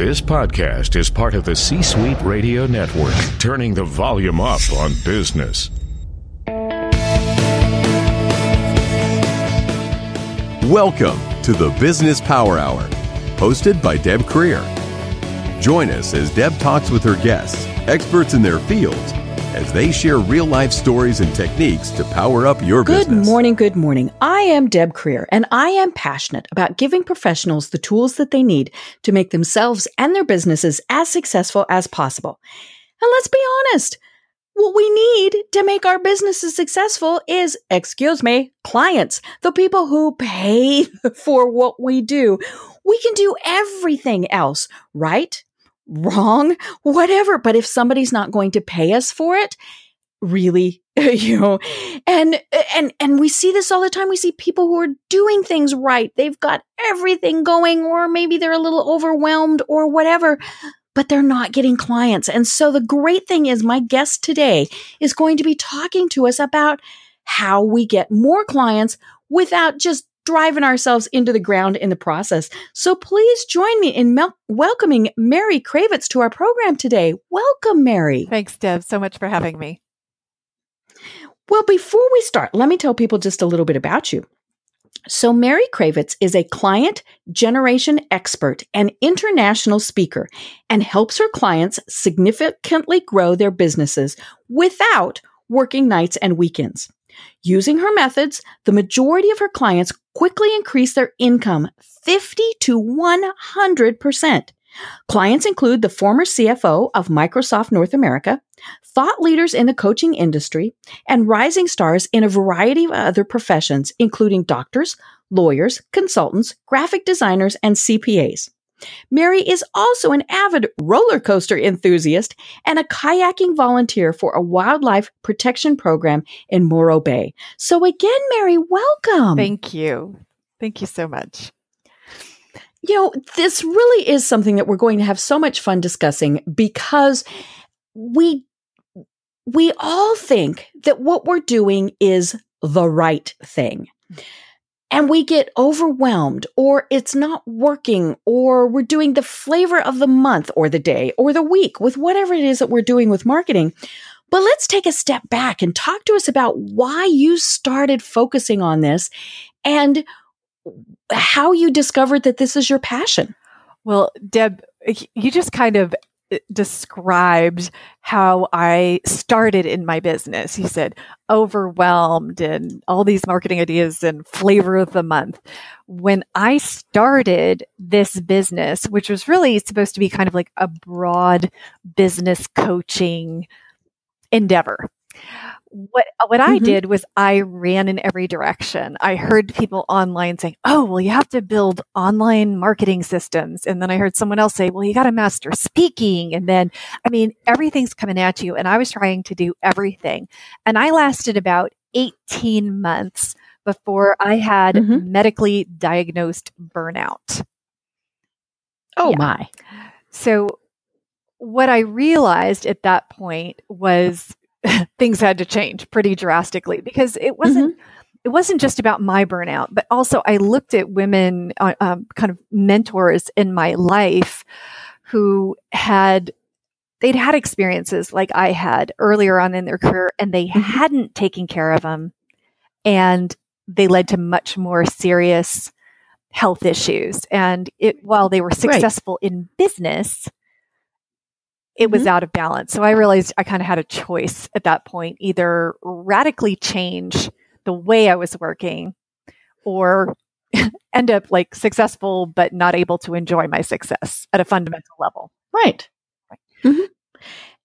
This podcast is part of the C Suite Radio Network, turning the volume up on business. Welcome to the Business Power Hour, hosted by Deb Krier. Join us as Deb talks with her guests, experts in their fields, as they share real life stories and techniques to power up your good business. Good morning, good morning. I am Deb Krier, and I am passionate about giving professionals the tools that they need to make themselves and their businesses as successful as possible. And let's be honest, what we need to make our businesses successful is, excuse me, clients, the people who pay for what we do. We can do everything else, right? Wrong, whatever. But if somebody's not going to pay us for it, really, you know, and, and, and we see this all the time. We see people who are doing things right. They've got everything going, or maybe they're a little overwhelmed or whatever but they're not getting clients. And so the great thing is my guest today is going to be talking to us about how we get more clients without just driving ourselves into the ground in the process. So please join me in mel- welcoming Mary Cravets to our program today. Welcome, Mary. Thanks, Deb, so much for having me. Well, before we start, let me tell people just a little bit about you. So, Mary Cravets is a client generation expert and international speaker and helps her clients significantly grow their businesses without working nights and weekends. Using her methods, the majority of her clients quickly increase their income 50 to 100%. Clients include the former CFO of Microsoft North America, thought leaders in the coaching industry, and rising stars in a variety of other professions, including doctors, lawyers, consultants, graphic designers, and CPAs. Mary is also an avid roller coaster enthusiast and a kayaking volunteer for a wildlife protection program in Morro Bay. So, again, Mary, welcome. Thank you. Thank you so much. You know, this really is something that we're going to have so much fun discussing because we we all think that what we're doing is the right thing. And we get overwhelmed, or it's not working, or we're doing the flavor of the month, or the day, or the week with whatever it is that we're doing with marketing. But let's take a step back and talk to us about why you started focusing on this and how you discovered that this is your passion. Well, Deb, you just kind of described how I started in my business. He said overwhelmed and all these marketing ideas and flavor of the month. When I started this business, which was really supposed to be kind of like a broad business coaching endeavor, what what mm-hmm. I did was I ran in every direction. I heard people online saying, "Oh, well, you have to build online marketing systems," and then I heard someone else say, "Well, you got to master speaking," and then I mean, everything's coming at you, and I was trying to do everything, and I lasted about eighteen months before I had mm-hmm. medically diagnosed burnout. Oh yeah. my! So what I realized at that point was things had to change pretty drastically because it wasn't mm-hmm. it wasn't just about my burnout but also i looked at women uh, um, kind of mentors in my life who had they'd had experiences like i had earlier on in their career and they mm-hmm. hadn't taken care of them and they led to much more serious health issues and it while they were successful right. in business it was mm-hmm. out of balance. So I realized I kind of had a choice at that point either radically change the way I was working or end up like successful but not able to enjoy my success at a fundamental level. Right. right. Mm-hmm.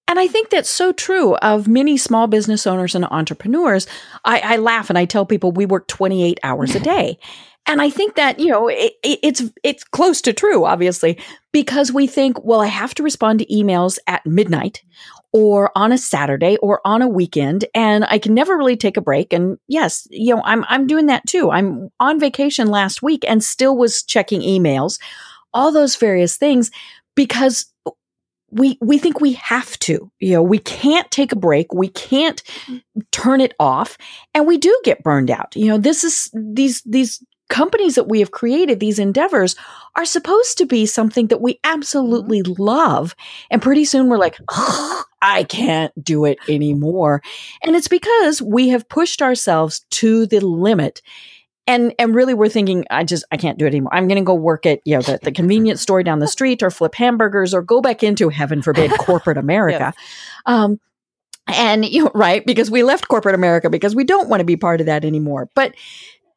And I think that's so true of many small business owners and entrepreneurs. I, I laugh and I tell people we work 28 hours a day. And I think that, you know, it, it's it's close to true, obviously, because we think, well, I have to respond to emails at midnight or on a Saturday or on a weekend, and I can never really take a break. And yes, you know, I'm I'm doing that too. I'm on vacation last week and still was checking emails, all those various things, because we we think we have to you know we can't take a break we can't turn it off and we do get burned out you know this is these these companies that we have created, these endeavors, are supposed to be something that we absolutely mm-hmm. love. And pretty soon we're like, oh, I can't do it anymore. And it's because we have pushed ourselves to the limit. And and really we're thinking, I just I can't do it anymore. I'm gonna go work at, you know, the, the convenience store down the street or flip hamburgers or go back into heaven forbid corporate America. yes. Um and you know, right, because we left corporate America because we don't want to be part of that anymore. But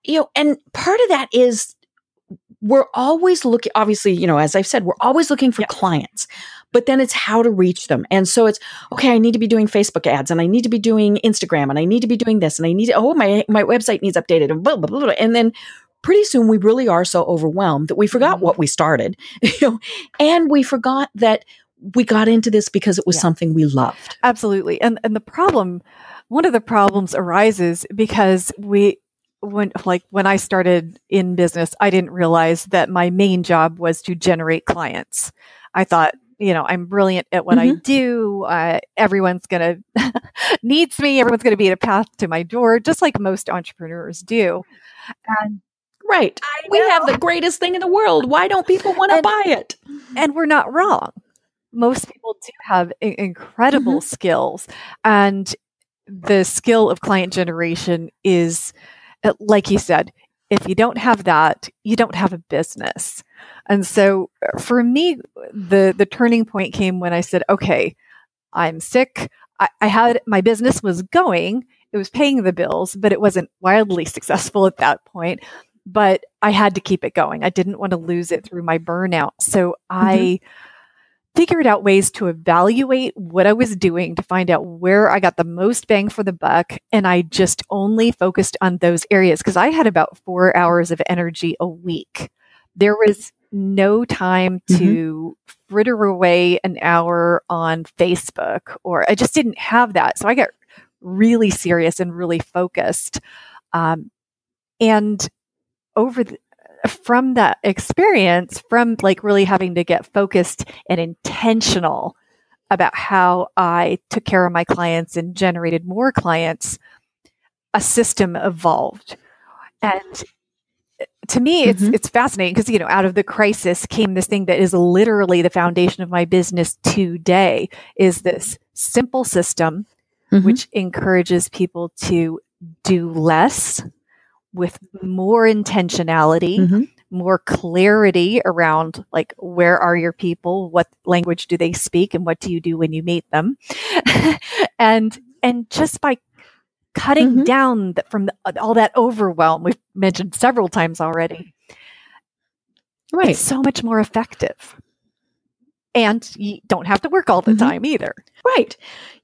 you know, and part of that is we're always looking, obviously, you know, as I've said, we're always looking for yeah. clients, but then it's how to reach them. And so it's, okay, I need to be doing Facebook ads and I need to be doing Instagram and I need to be doing this and I need to, oh, my, my website needs updated and blah, blah, blah, blah. And then pretty soon we really are so overwhelmed that we forgot mm-hmm. what we started, you know, and we forgot that we got into this because it was yeah. something we loved. Absolutely. And, and the problem, one of the problems arises because we, when like when I started in business, I didn't realize that my main job was to generate clients. I thought, you know, I'm brilliant at what mm-hmm. I do. Uh, everyone's gonna needs me. Everyone's gonna be at a path to my door, just like most entrepreneurs do. And right, we have the greatest thing in the world. Why don't people want to buy it? And we're not wrong. Most people do have incredible mm-hmm. skills, and the skill of client generation is uh, like you said, if you don't have that, you don't have a business. And so uh, for me, the the turning point came when I said, okay, I'm sick. I, I had my business was going, it was paying the bills, but it wasn't wildly successful at that point. But I had to keep it going. I didn't want to lose it through my burnout. So mm-hmm. I figured out ways to evaluate what I was doing to find out where I got the most bang for the buck. And I just only focused on those areas because I had about four hours of energy a week. There was no time to mm-hmm. fritter away an hour on Facebook, or I just didn't have that. So I got really serious and really focused. Um, and over the, from that experience, from like really having to get focused and intentional about how I took care of my clients and generated more clients, a system evolved. And to me, it's mm-hmm. it's fascinating because you know, out of the crisis came this thing that is literally the foundation of my business today. Is this simple system mm-hmm. which encourages people to do less with more intentionality, mm-hmm. more clarity around like where are your people, what language do they speak, and what do you do when you meet them, and and just by cutting mm-hmm. down the, from the, all that overwhelm we've mentioned several times already, right? It's so much more effective and you don't have to work all the mm-hmm. time either. Right.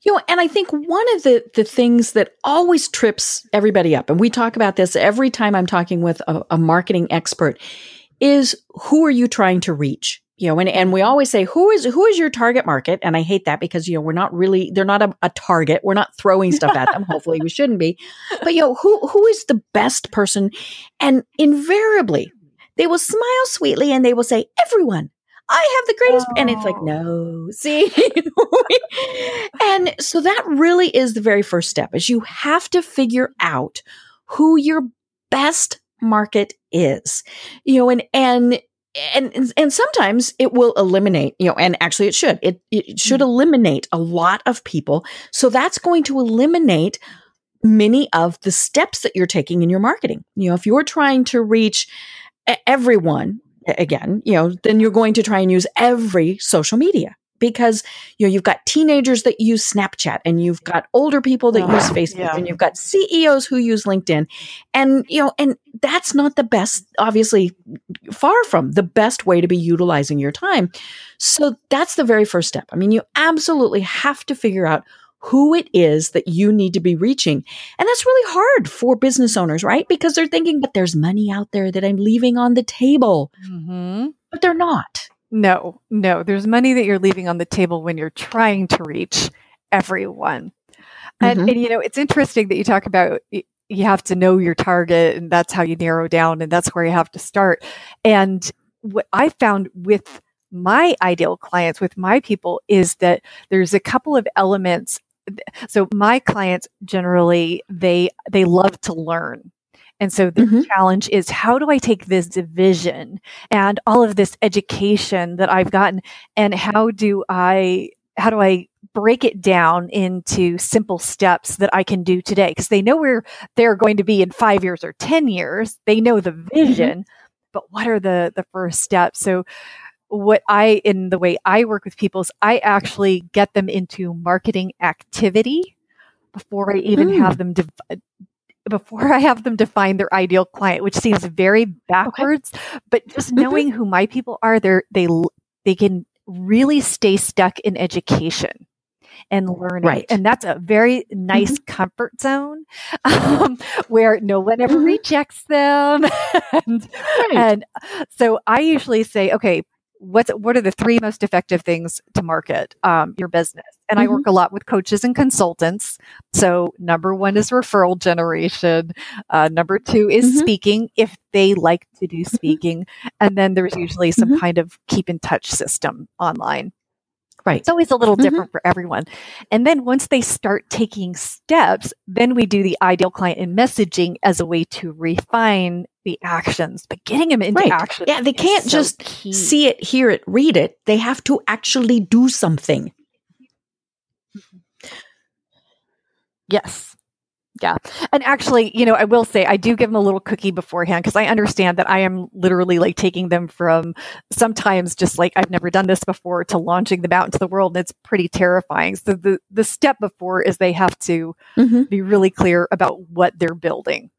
You know, and I think one of the the things that always trips everybody up, and we talk about this every time I'm talking with a, a marketing expert, is who are you trying to reach? You know, and, and we always say, who is who is your target market? And I hate that because, you know, we're not really they're not a, a target. We're not throwing stuff at them. Hopefully we shouldn't be. But you know, who who is the best person? And invariably they will smile sweetly and they will say, everyone. I have the greatest. Oh. And it's like, no, see? and so that really is the very first step is you have to figure out who your best market is, you know, and, and, and and sometimes it will eliminate you know and actually it should. It, it should mm. eliminate a lot of people. So that's going to eliminate many of the steps that you're taking in your marketing. You know if you're trying to reach everyone again, you know, then you're going to try and use every social media because you know you've got teenagers that use Snapchat and you've got older people that use Facebook yeah. and you've got CEOs who use LinkedIn and you know and that's not the best obviously far from the best way to be utilizing your time so that's the very first step i mean you absolutely have to figure out who it is that you need to be reaching. And that's really hard for business owners, right? Because they're thinking, but there's money out there that I'm leaving on the table. Mm-hmm. But they're not. No, no, there's money that you're leaving on the table when you're trying to reach everyone. And, mm-hmm. and you know, it's interesting that you talk about you have to know your target and that's how you narrow down and that's where you have to start. And what I found with my ideal clients with my people is that there's a couple of elements so my clients generally they they love to learn And so the mm-hmm. challenge is how do I take this vision and all of this education that I've gotten and how do I how do I break it down into simple steps that I can do today? Because they know where they're going to be in five years or 10 years. They know the mm-hmm. vision, mm-hmm. but what are the, the first steps? So, what I, in the way I work with people, is I actually get them into marketing activity before I even mm. have them. De- before I have them define their ideal client, which seems very backwards, okay. but just mm-hmm. knowing who my people are, they they they can really stay stuck in education and learning. Right. And that's a very nice mm-hmm. comfort zone um, where no one ever mm-hmm. rejects them. and, right. and so I usually say, okay, what's what are the three most effective things to market um, your business and mm-hmm. i work a lot with coaches and consultants so number one is referral generation uh, number two is mm-hmm. speaking if they like to do mm-hmm. speaking and then there's usually some mm-hmm. kind of keep in touch system online Right. It's always a little mm-hmm. different for everyone. And then once they start taking steps, then we do the ideal client in messaging as a way to refine the actions, but getting them into right. action. Yeah, they can't so just key. see it, hear it, read it. They have to actually do something. Yes. Yeah. And actually, you know, I will say I do give them a little cookie beforehand because I understand that I am literally like taking them from sometimes just like I've never done this before to launching them out into the world. And it's pretty terrifying. So the, the step before is they have to mm-hmm. be really clear about what they're building.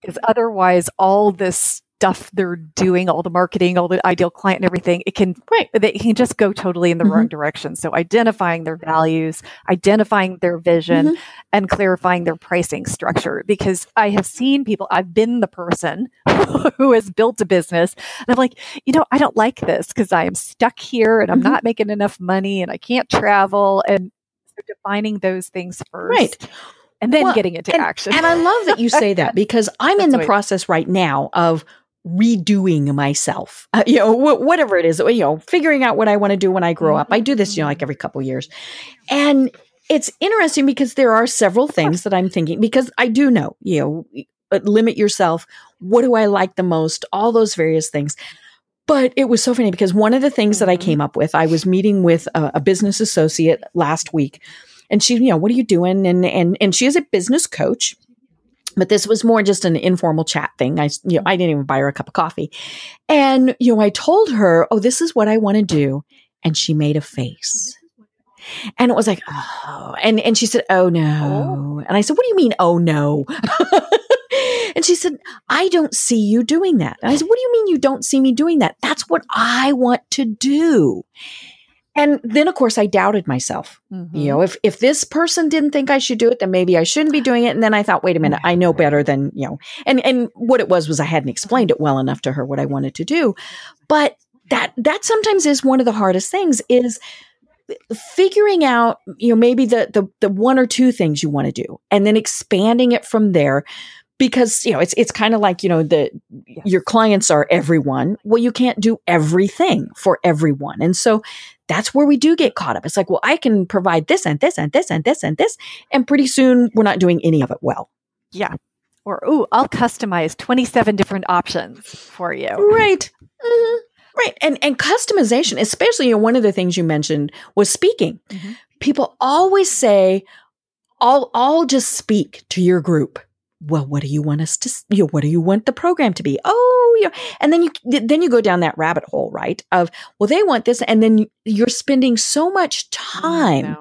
Because otherwise, all this stuff they're doing, all the marketing, all the ideal client and everything, it can right. they can just go totally in the mm-hmm. wrong direction. So identifying their values, identifying their vision, mm-hmm. and clarifying their pricing structure. Because I have seen people, I've been the person who has built a business, and I'm like, you know, I don't like this because I am stuck here and I'm mm-hmm. not making enough money and I can't travel. And so defining those things first. Right and then well, getting into and, action. and I love that you say that because I'm in the process right now of redoing myself, uh, you know, wh- whatever it is, you know, figuring out what I want to do when I grow up. I do this, you know, like every couple years. And it's interesting because there are several things that I'm thinking because I do know, you know, uh, limit yourself. What do I like the most? All those various things. But it was so funny because one of the things that I mm-hmm. came up with, I was meeting with a, a business associate last week and she, you know, what are you doing? And, and, and she is a business coach but this was more just an informal chat thing. I, you know, I didn't even buy her a cup of coffee. And, you know, I told her, oh, this is what I want to do. And she made a face. And it was like, oh, and, and she said, oh no. And I said, what do you mean, oh no? and she said, I don't see you doing that. And I said, what do you mean you don't see me doing that? That's what I want to do. And then of course I doubted myself. Mm-hmm. You know, if if this person didn't think I should do it, then maybe I shouldn't be doing it. And then I thought, wait a minute, I know better than, you know. And and what it was was I hadn't explained it well enough to her what I wanted to do. But that that sometimes is one of the hardest things is figuring out, you know, maybe the the the one or two things you want to do and then expanding it from there because you know it's it's kind of like you know the your clients are everyone well you can't do everything for everyone and so that's where we do get caught up. It's like well i can provide this and this and this and this and this and pretty soon we're not doing any of it well. Yeah. Or oh i'll customize 27 different options for you. Right. Mm-hmm. right. And and customization especially you know, one of the things you mentioned was speaking. Mm-hmm. people always say i'll i'll just speak to your group well, what do you want us to, you know, what do you want the program to be? Oh, yeah. And then you, then you go down that rabbit hole, right? Of, well, they want this. And then you're spending so much time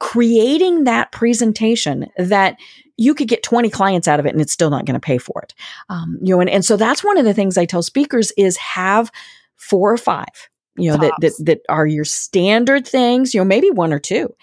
creating that presentation that you could get 20 clients out of it and it's still not going to pay for it. Um, you know, and, and so that's one of the things I tell speakers is have four or five, you know, that, that, that are your standard things, you know, maybe one or two.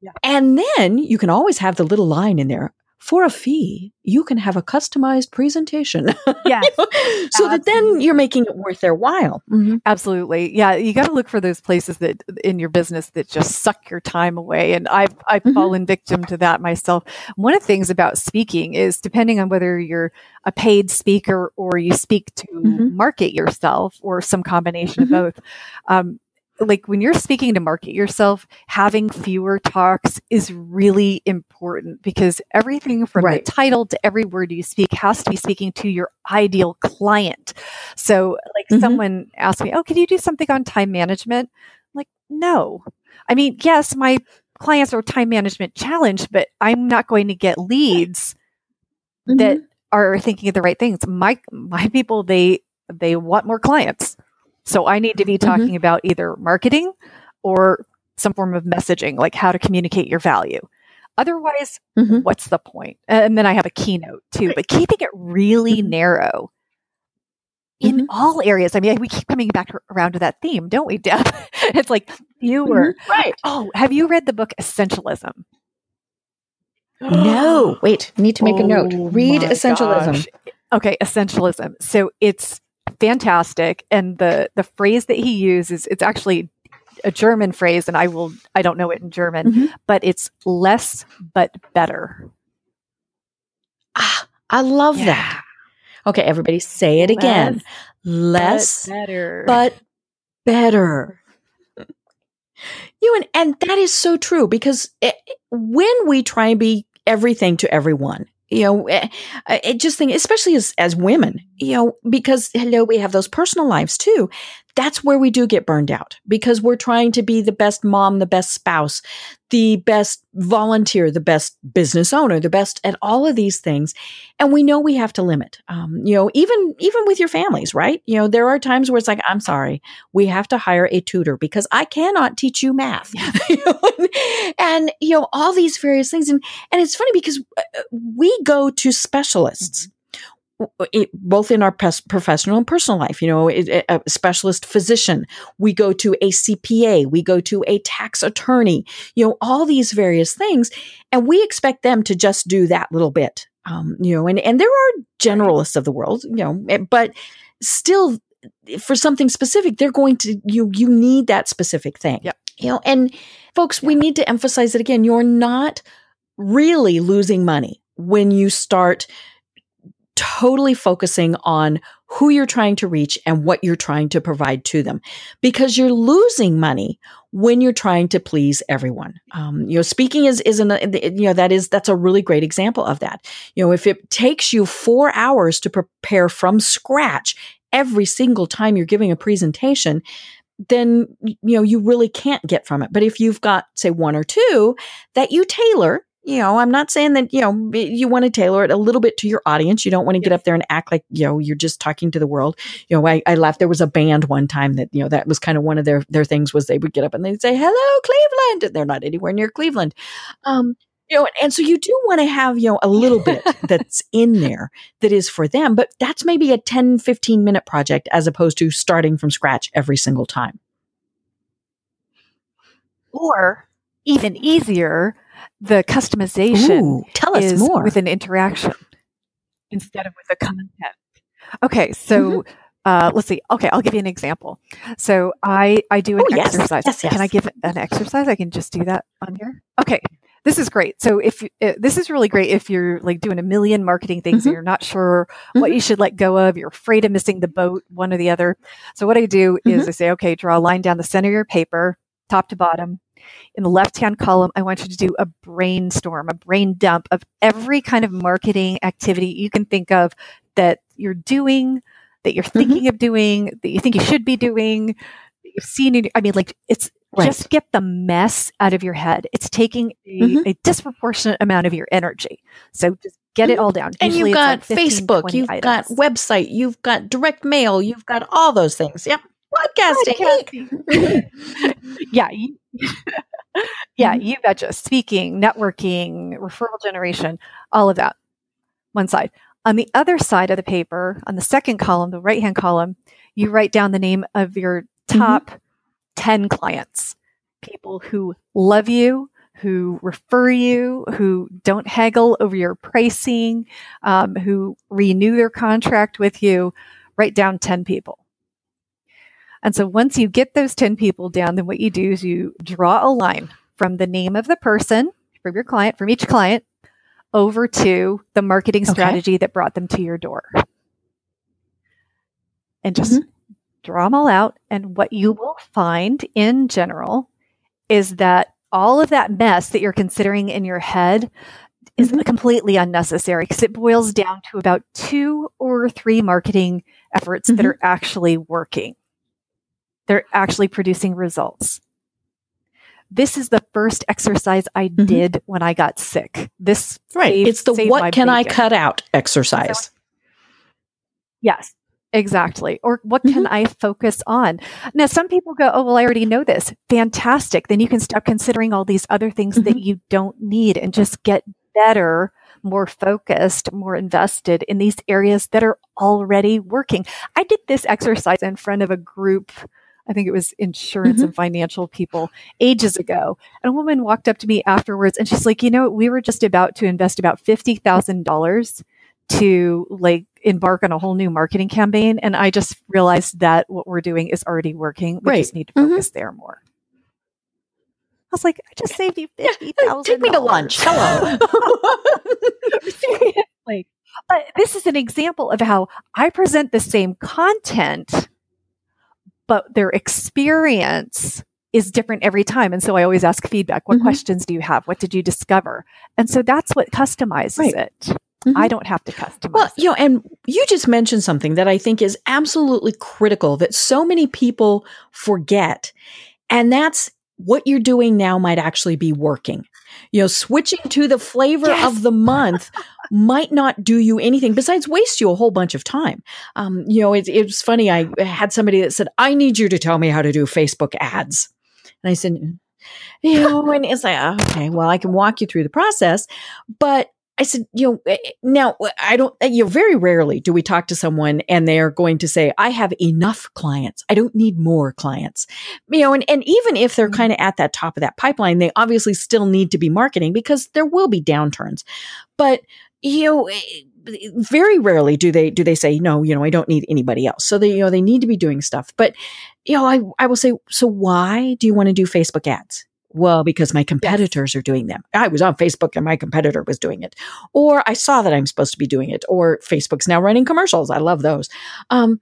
Yeah. And then you can always have the little line in there for a fee, you can have a customized presentation. Yes. so Absolutely. that then you're making it worth their while. Mm-hmm. Absolutely. Yeah. You got to look for those places that in your business that just suck your time away. And I've, I've mm-hmm. fallen victim to that myself. One of the things about speaking is depending on whether you're a paid speaker or you speak to mm-hmm. market yourself or some combination of mm-hmm. both, um, like when you're speaking to market yourself, having fewer talks is really important because everything from Right. the title to every word you speak has to be speaking to your ideal client. So, like, Mhm. someone asked me, Oh, can you do something on time management? I'm like, no. I mean, yes, my clients are time management challenged, but I'm not going to get leads that are thinking of the right things. My my people they they want more clients. So I need to be Mhm. talking about either marketing or some form of messaging, like how to communicate your value. Otherwise, Mhm. what's the point? And then I have a keynote too, but keeping it really Mhm. narrow in Mhm. all areas. I mean, we keep coming back around to that theme, don't we, Deb? it's like fewer. Mhm. Right. Oh, have you read the book Essentialism? No. Wait, need to make a note. Oh Read essentialism. gosh. Okay, essentialism. So it's fantastic, and the the phrase that he uses it's actually a German phrase, and I will I don't know it in German, Mhm. but it's less but better. Ah, I love that. Okay, everybody say it again. Less, but better. but better. You and and that is so true because it, when we try and be everything to everyone, you know, eh, I just think, especially as as women, you know, because hello, we have those personal lives too. That's where we do get burned out because we're trying to be the best mom, the best spouse, the best volunteer, the best business owner, the best at all of these things, and we know we have to limit. Um, you know, even even with your families, right? You know, there are times where it's like, I'm sorry, we have to hire a tutor because I cannot teach you math. You know, and you know all these various things, and and it's funny because uh, we go to specialists. w- it- Both in our pes- professional and personal life, you know, it- a specialist physician. We go to a CPA. We go to a tax attorney. You know, all these various things, and we expect them to just do that little bit. Um, you know, and and there are generalists of the world, you know, eh, but still, for something specific, they're going to you you need that specific thing. Yep. You know, and folks, we need to emphasize it again. You're not really losing money when you start totally focusing on who you're trying to reach and what you're trying to provide to them. Because you're losing money when you're trying to please everyone. Um, you know speaking is is an you know that is that's a really great example of that. You know if it takes you four hours to prepare from scratch every single time you're giving a presentation then you know you really can't get from it. But if you've got say one or two that you tailor you know i'm not saying that you know you want to tailor it a little bit to your audience. You don't want to get up there and act like you know you're just talking to the world. You know i, I laughed. There was a band one time that you know that was kind of one of their their things was they would get up and they'd say hello cleveland and they're not anywhere near cleveland. Um you know, and so you do want to have, you know, a little bit that's in there that is for them, but that's maybe a 10, 15 minute project as opposed to starting from scratch every single time. or even easier, the customization Ooh, tell us is more. with an interaction instead of with the content. Okay, so Mm-hmm. uh, let's see. Okay, I'll give you an example. So I I do an Oh, yes. exercise. Yes, Can I give an exercise? I can just do that on here. Okay, this is great. So if you- uh, this is really great if you're like doing a million marketing things Mhm. and you're not sure what Mhm. you should let go of, you're afraid of missing the boat, one or the other. So what I do is Mhm. I say, okay, draw a line down the center of your paper, top to bottom. In the left hand column, I want you to do a brainstorm, a brain dump of every kind of marketing activity you can think of that you're doing, that you're Mm-hmm. thinking of doing, that you think you should be doing, you've seen. In, I mean, like it's Right. just get the mess out of your head. It's taking a, Mhm. a disproportionate amount of your energy. So just get it all down. and Usually you've got like 15, Facebook, you've got website, you've got direct mail, you've got all those things. Yep. Podcasting. yeah. You, yeah, you betcha. Speaking, networking, referral generation, all of that. One side. On the other side of the paper, on the second column, the right hand column, you write down the name of your top 10 clients, people who love you, who refer you, who don't haggle over your pricing, um, who renew their contract with you. Write down 10 people. And so once you get those 10 people down, then what you do is you draw a line from the name of the person, from your client, from each client, over to the marketing Okay. strategy that brought them to your door. And just draw them all out. And what you will find in general is that all of that mess that you're considering in your head is mm-hmm. completely unnecessary because it boils down to about two or three marketing efforts mm-hmm. that are actually working. They're actually producing results. This is the first exercise I mm-hmm. did when I got sick. This right. Saved, it's the what can bacon. I cut out exercise. Yes. Exactly. Or what can mm-hmm. I focus on? Now, some people go, Oh, well, I already know this. Fantastic. Then you can stop considering all these other things mm-hmm. that you don't need and just get better, more focused, more invested in these areas that are already working. I did this exercise in front of a group. I think it was insurance mm-hmm. and financial people ages ago. And a woman walked up to me afterwards and she's like, you know, we were just about to invest about $50,000 to like embark on a whole new marketing campaign. And I just realized that what we're doing is already working. We right. just need to focus mm-hmm. there more. I was like, I just saved you fifty thousand. Take me to lunch. Hello. Seriously. But this is an example of how I present the same content, but their experience is different every time. And so I always ask feedback. What mm-hmm. questions do you have? What did you discover? And so that's what customizes right. it. Mm-hmm. I don't have to customize. Well, you know, and you just mentioned something that I think is absolutely critical that so many people forget. And that's what you're doing now might actually be working. You know, switching to the flavor yes. of the month might not do you anything besides waste you a whole bunch of time. Um, you know, it, it was funny. I had somebody that said, I need you to tell me how to do Facebook ads. And I said, you know, and it's like, okay, well, I can walk you through the process, but I said, you know, eh, eh, now I don't, eh, you know, very rarely do we talk to someone and they are going to say, I have enough clients. I don't need more clients. You know, and, and even if they're mm-hmm. kind of at that top of that pipeline, they obviously still need to be marketing because there will be downturns. But, you know, very rarely do they do they say no you know i don't need anybody else so they you know they need to be doing stuff but you know i i will say so why do you want to do facebook ads well, because my competitors yes. are doing them. I was on Facebook and my competitor was doing it. Or I saw that I'm supposed to be doing it. Or Facebook's now running commercials. I love those. Um,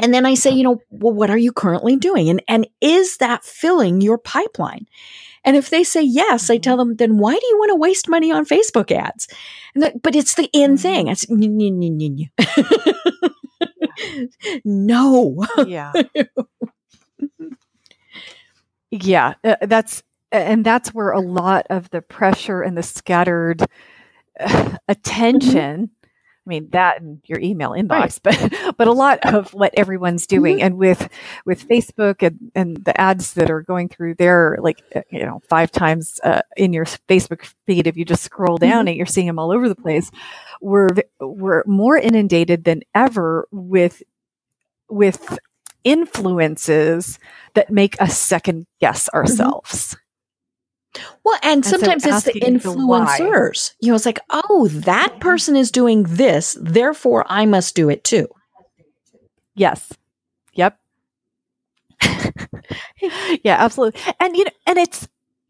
and then I say, you know, well, what are you currently doing? And, and is that filling your pipeline? And if they say yes, mm-hmm. I tell them, then why do you want to waste money on Facebook ads? But it's the in thing. Mm-hmm. It's, no. Yeah. yeah. Uh, that's, and that's where a lot of the pressure and the scattered uh, attention mm-hmm. I mean that and your email inbox, right. but but a lot of what everyone's doing, mm-hmm. and with with Facebook and, and the ads that are going through there, like uh, you know, five times uh, in your Facebook feed, if you just scroll down mm-hmm. it, you're seeing them all over the place. We're we're more inundated than ever with with influences that make us second guess mm-hmm. ourselves. Mm-hmm. Well, and, and sometimes so it's the influencers. You know, it's like, oh, that person is doing this, therefore I must do it too. Yes. Yep. yeah, absolutely. And you know, and it's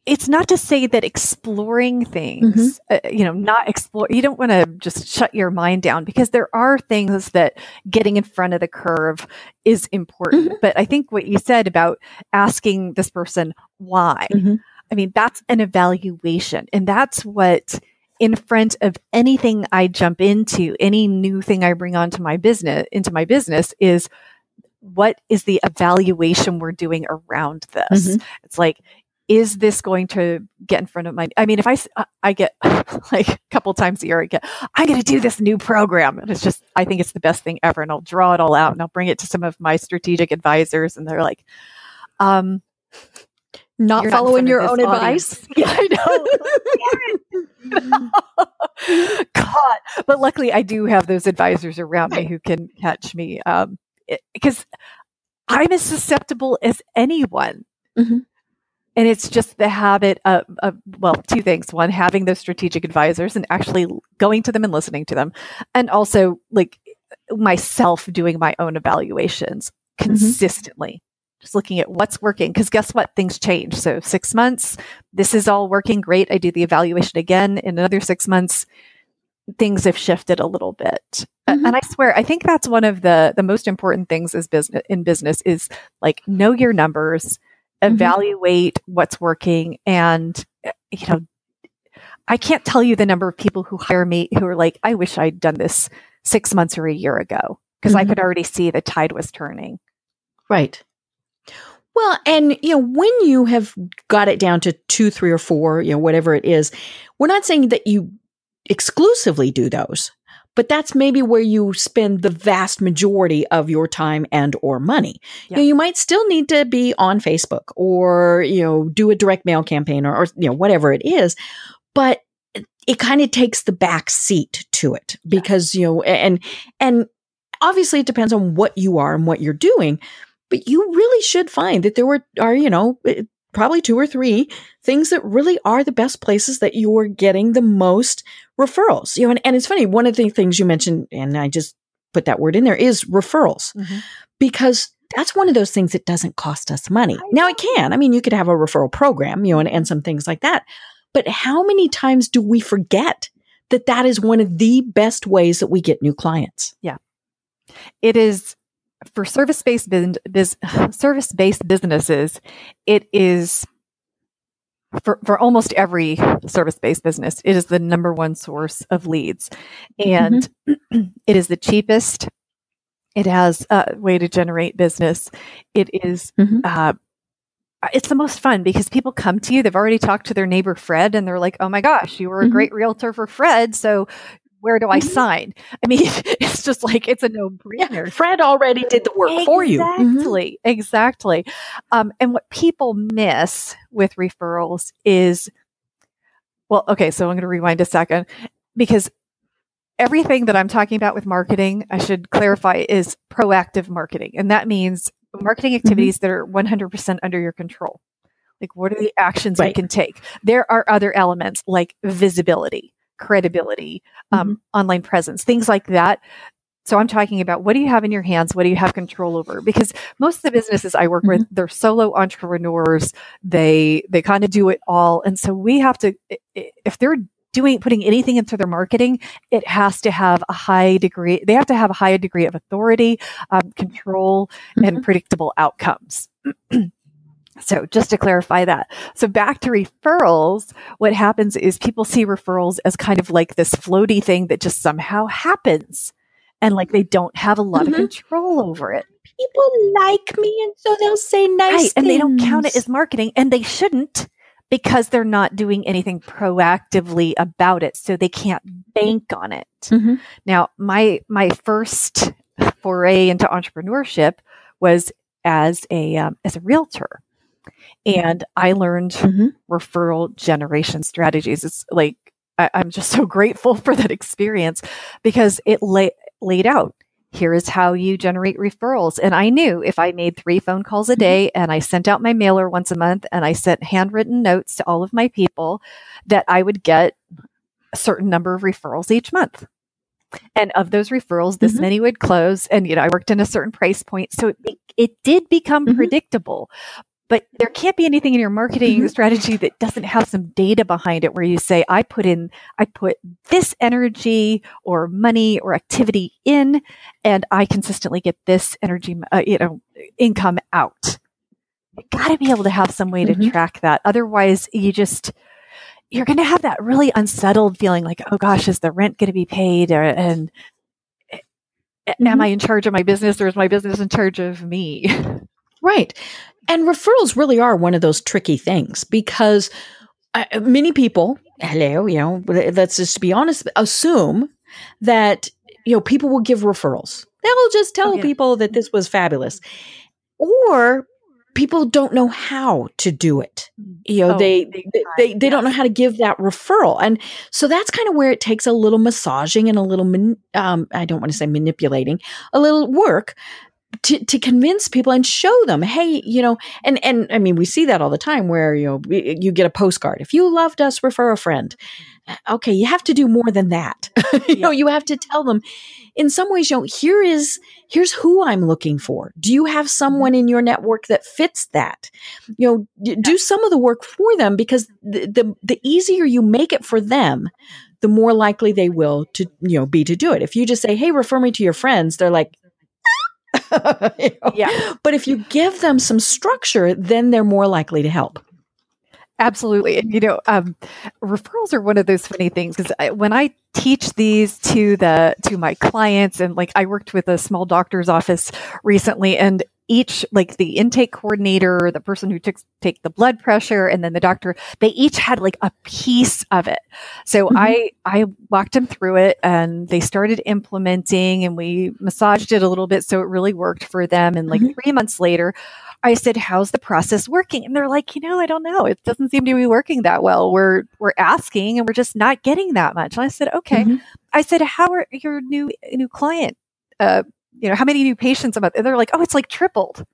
it's not to say that exploring things, mm-hmm. uh, you know, not explore, you don't want to just shut your mind down because there are things that getting in front of the curve is important. Mm-hmm. But I think what you said about asking this person why, mm-hmm. I mean, that's an evaluation. And that's what, in front of anything I jump into, any new thing I bring onto my business, into my business is what is the evaluation we're doing around this? Mm-hmm. It's like, is this going to get in front of my, I mean, if I, I get like a couple times a year, I get, I'm going to do this new program. And it's just, I think it's the best thing ever. And I'll draw it all out and I'll bring it to some of my strategic advisors. And they're like, um, not You're following not your own audience. advice. Yeah, I know. God, but luckily I do have those advisors around me who can catch me um, because I'm as susceptible as anyone. Mm-hmm. And it's just the habit of, of, well, two things. One, having those strategic advisors and actually going to them and listening to them. And also, like, myself doing my own evaluations mm-hmm. consistently just looking at what's working because guess what things change so six months this is all working great i do the evaluation again in another six months things have shifted a little bit. Mhm. And I swear, I think that's one of the the most important things is business in business is like know your numbers, Mhm. evaluate what's working, and uh, you know, I can't tell you the number of people who hire me who are like, I wish I'd done this six months or a year ago because I Mhm. could already see the tide was turning. Right. Well, and you know, when you have got it down to two, three, or four, you know, whatever it is, we're not saying that you exclusively do those, but that's maybe where you spend the vast majority of your time and or money. You, know, you might still need to be on Facebook or you know do a direct mail campaign or, or you know whatever it is, but it, it kind of takes the back seat to it because you know and and obviously it depends on what you are and what you're doing but you really should find that there were are you know eh, probably two or three things that really are the best places that you are getting the most referrals. You know and, and it's funny one of the things you mentioned and i just put that word in there is referrals. Because that's one of those things that doesn't cost us money. Now it can. I mean you could have a referral program you know and, and some things like that. But how many times do we forget that that is one of the best ways that we get new clients? Yeah. it is for service based biz, biz, service based businesses. It is for for almost every service based business. It is the number one source of leads, and it is the cheapest. It has a way to generate business. It is, Mhm. uh, it's the most fun because people come to you. They've already talked to their neighbor Fred, and they're like, "Oh my gosh, you were a Mhm. great realtor for Fred." So, where do I Mhm. sign? I mean, it's just like it's a no brainer. fred already did the work for you Mhm. Exactly, exactly. Um, and what people miss with referrals is, well, okay, so I'm going to rewind a second because everything that I'm talking about with marketing, I should clarify, is proactive marketing. And that means marketing Mm-hmm. activities that are 100% under your control. Like, what are the actions you Right. can take? There are other elements like visibility, credibility, um, Mm-hmm. online presence, things like that. So I'm talking about what do you have in your hands? What do you have control over? Because most of the businesses I work with, they're solo entrepreneurs. They they kind of do it all, and so we have to if they're doing putting anything into their marketing, it has to have a high degree. They have to have a high degree of authority, um, control, and predictable outcomes. So just to clarify that. So back to referrals, what happens is people see referrals as kind of like this floaty thing that just somehow happens. And like they don't have a lot Mhm. of control over it. people like me and so they'll say nice Right. And they don't count it as marketing and they shouldn't because they're not doing anything proactively about it. So they can't bank on it. Mhm. Now, my my first foray into entrepreneurship was as a um, as a realtor, and I learned Mhm. referral generation strategies. It's like I, I'm just so grateful for that experience because it lay, laid out. Here is how you generate referrals. And I knew if I made three phone calls a day and I sent out my mailer once a month and I sent handwritten notes to all of my people, that I would get a certain number of referrals each month. And of those referrals, this Mhm. many would close. And, you know, I worked in a certain price point. So it, it did become Mhm. predictable. But there can't be anything in your marketing Mhm. strategy that doesn't have some data behind it where you say, I put in, I put this energy or money or activity in, and I consistently get this energy, uh, you know, income out. You got to be able to have some way to Mhm. track that. Otherwise, you just, you're going to have that really unsettled feeling like, oh gosh, is the rent going to be paid? Or, and a- am Mhm. I in charge of my business or is my business in charge of me? Right. And referrals really are one of those tricky things because uh, many people, hello, you know, let's just be honest, assume that, you know, people will give referrals. They'll just tell Oh, yeah. people that this was fabulous. Or people don't know how to do it. You know, Oh, they, they, they, they don't know how to give that referral. And so that's kind of where it takes a little massaging and a little, man, um, I don't want to say manipulating, a little work to, to convince people and show them, hey, you know, and, and I mean, we see that all the time where, you know, you get a postcard. If you loved us, refer a friend. Uh, okay, you have to do more than that. you know, you have to tell them in some ways, you know, here is, here's who I'm looking for. Do you have mm-hmm. someone in your network that fits that? You know, do some of the work for them because the, the, the easier you make it for them, the more likely they will to, you know, be to do it. If you just say, Hey, refer me to your friends, they're like, you know? Yeah. But if you give them some structure, then they're more likely to help. Absolutely. And, you know, um, referrals are one of those funny things because when I teach these to the, to my clients and like I worked with a small doctor's office recently and each like the intake coordinator the person who took take the blood pressure and then the doctor they each had like a piece of it so mm-hmm. i i walked them through it and they started implementing and we massaged it a little bit so it really worked for them and like mm-hmm. three months later I said, "How's the process working?" And they're like, "You know, I don't know. It doesn't seem to be working that well. We're we're asking, and we're just not getting that much." And I said, "Okay." Mm-hmm. I said, "How are your new new client uh, you know, how many new patients a month? And they're like, oh, it's like tripled.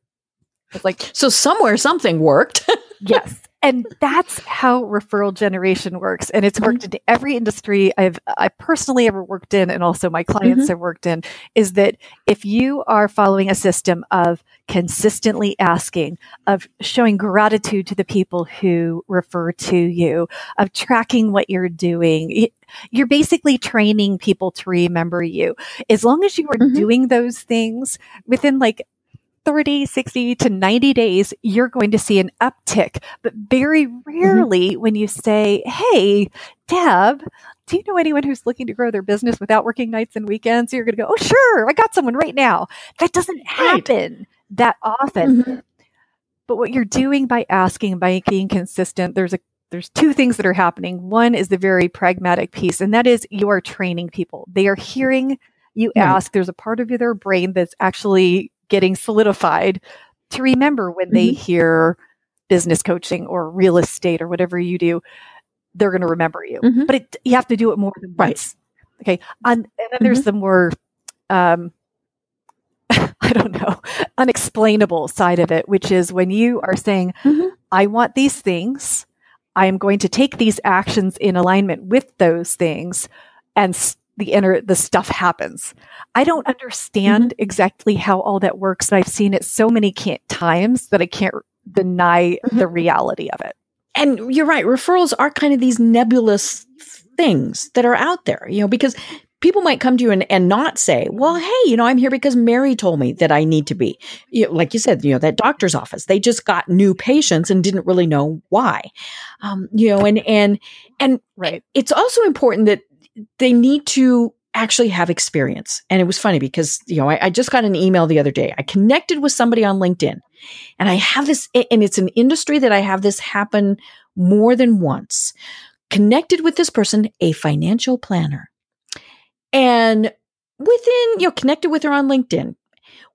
It's like, so somewhere something worked. yes. And that's how referral generation works. And it's worked mm-hmm. in every industry I've I personally ever worked in and also my clients mm-hmm. have worked in is that if you are following a system of consistently asking, of showing gratitude to the people who refer to you, of tracking what you're doing, you're basically training people to remember you. As long as you are mm-hmm. doing those things within like 30, 60 to 90 days, you're going to see an uptick. But very mm-hmm. rarely mm-hmm. when you say, Hey, Deb, do you know anyone who's looking to grow their business without working nights and weekends? You're going to go, Oh, sure. I got someone right now. That doesn't happen right. that often. Mm-hmm. But what you're doing by asking, by being consistent, there's a there's two things that are happening. One is the very pragmatic piece, and that is you are training people. They are hearing you ask. There's a part of their brain that's actually getting solidified to remember when mm-hmm. they hear business coaching or real estate or whatever you do, they're going to remember you. Mm-hmm. But it, you have to do it more than right. once. Okay. and then mm-hmm. there's the more, um, I don't know, unexplainable side of it, which is when you are saying, mm-hmm. I want these things. I am going to take these actions in alignment with those things and the inner the stuff happens. I don't understand mm-hmm. exactly how all that works, and I've seen it so many times that I can't deny mm-hmm. the reality of it. And you're right, referrals are kind of these nebulous things that are out there, you know, because people might come to you and, and not say, well, hey, you know, I'm here because Mary told me that I need to be. You know, like you said, you know, that doctor's office, they just got new patients and didn't really know why. Um, you know, and, and, and right. it's also important that they need to actually have experience. And it was funny because, you know, I, I, just got an email the other day. I connected with somebody on LinkedIn and I have this, and it's an industry that I have this happen more than once. Connected with this person, a financial planner. And within, you know, connected with her on LinkedIn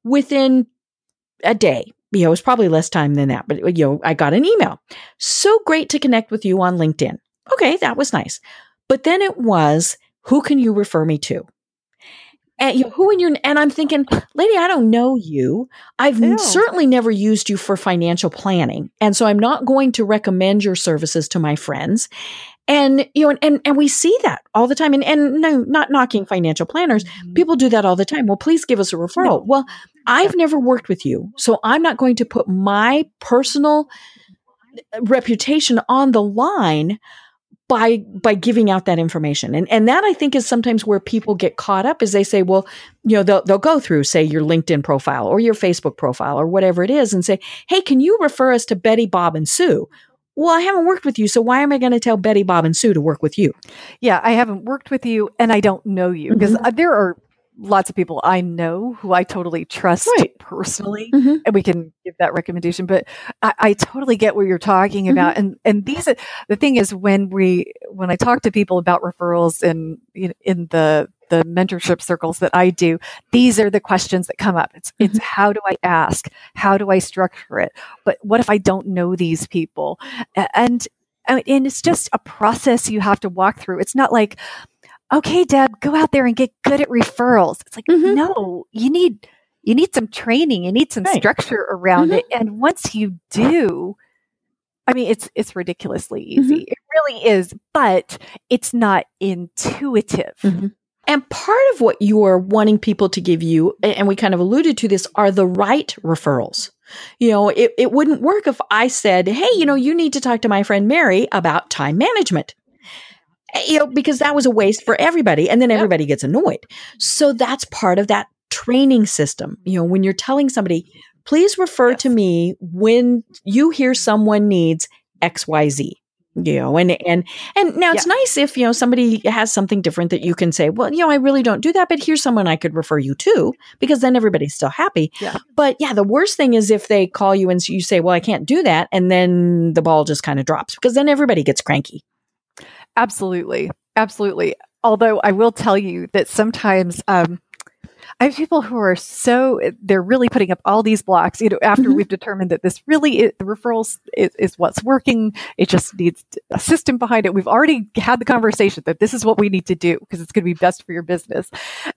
within a day. You know, it was probably less time than that, but, you know, I got an email. So great to connect with you on LinkedIn. Okay, that was nice. But then it was, who can you refer me to? And you know, who in your and I'm thinking, lady, I don't know you. I've Ew. certainly never used you for financial planning, and so I'm not going to recommend your services to my friends. And you know, and and, and we see that all the time. And and no, not knocking financial planners, mm-hmm. people do that all the time. Well, please give us a referral. No. Well, I've never worked with you, so I'm not going to put my personal reputation on the line by by giving out that information. And and that i think is sometimes where people get caught up is they say well you know they'll, they'll go through say your linkedin profile or your facebook profile or whatever it is and say hey can you refer us to betty bob and sue? Well i haven't worked with you so why am i going to tell betty bob and sue to work with you? Yeah i haven't worked with you and i don't know you because mm-hmm. there are lots of people I know who I totally trust right. personally, mm-hmm. and we can give that recommendation. But I, I totally get what you're talking mm-hmm. about, and and these the thing is when we when I talk to people about referrals in in the the mentorship circles that I do, these are the questions that come up. It's mm-hmm. it's how do I ask? How do I structure it? But what if I don't know these people? And and it's just a process you have to walk through. It's not like, okay, Deb, go out there and get good at referrals. It's like, mm-hmm. no, you need you need some training, you need some Right. structure around Mhm. it. And once you do, I mean, it's it's ridiculously Mm-hmm. easy. It really is, but it's not intuitive. Mhm. And part of what you are wanting people to give you, and we kind of alluded to this, are the right referrals. You know, it, it wouldn't work if I said, hey, you know, you need to talk to my friend Mary about time management. Eh, You know, because that was a waste for everybody. And then Yep. everybody gets annoyed. So that's part of that training system. You know, when you're telling somebody, please refer to me when you hear someone needs XYZ. You know, and and and now it's Yeah. nice if you know somebody has something different that you can say, well, you know, I really don't do that, but here's someone I could refer you to because then everybody's still happy. Yeah. But yeah, the worst thing is if they call you and you say, well, I can't do that, and then the ball just kind of drops because then everybody gets cranky. Absolutely. Absolutely. Although I will tell you that sometimes um, I have people who are so, they're really putting up all these blocks, you know, after Mhm. we've determined that this really is, the referrals is, is what's working. It just needs a system behind it. We've already had the conversation that this is what we need to do because it's going to be best for your business.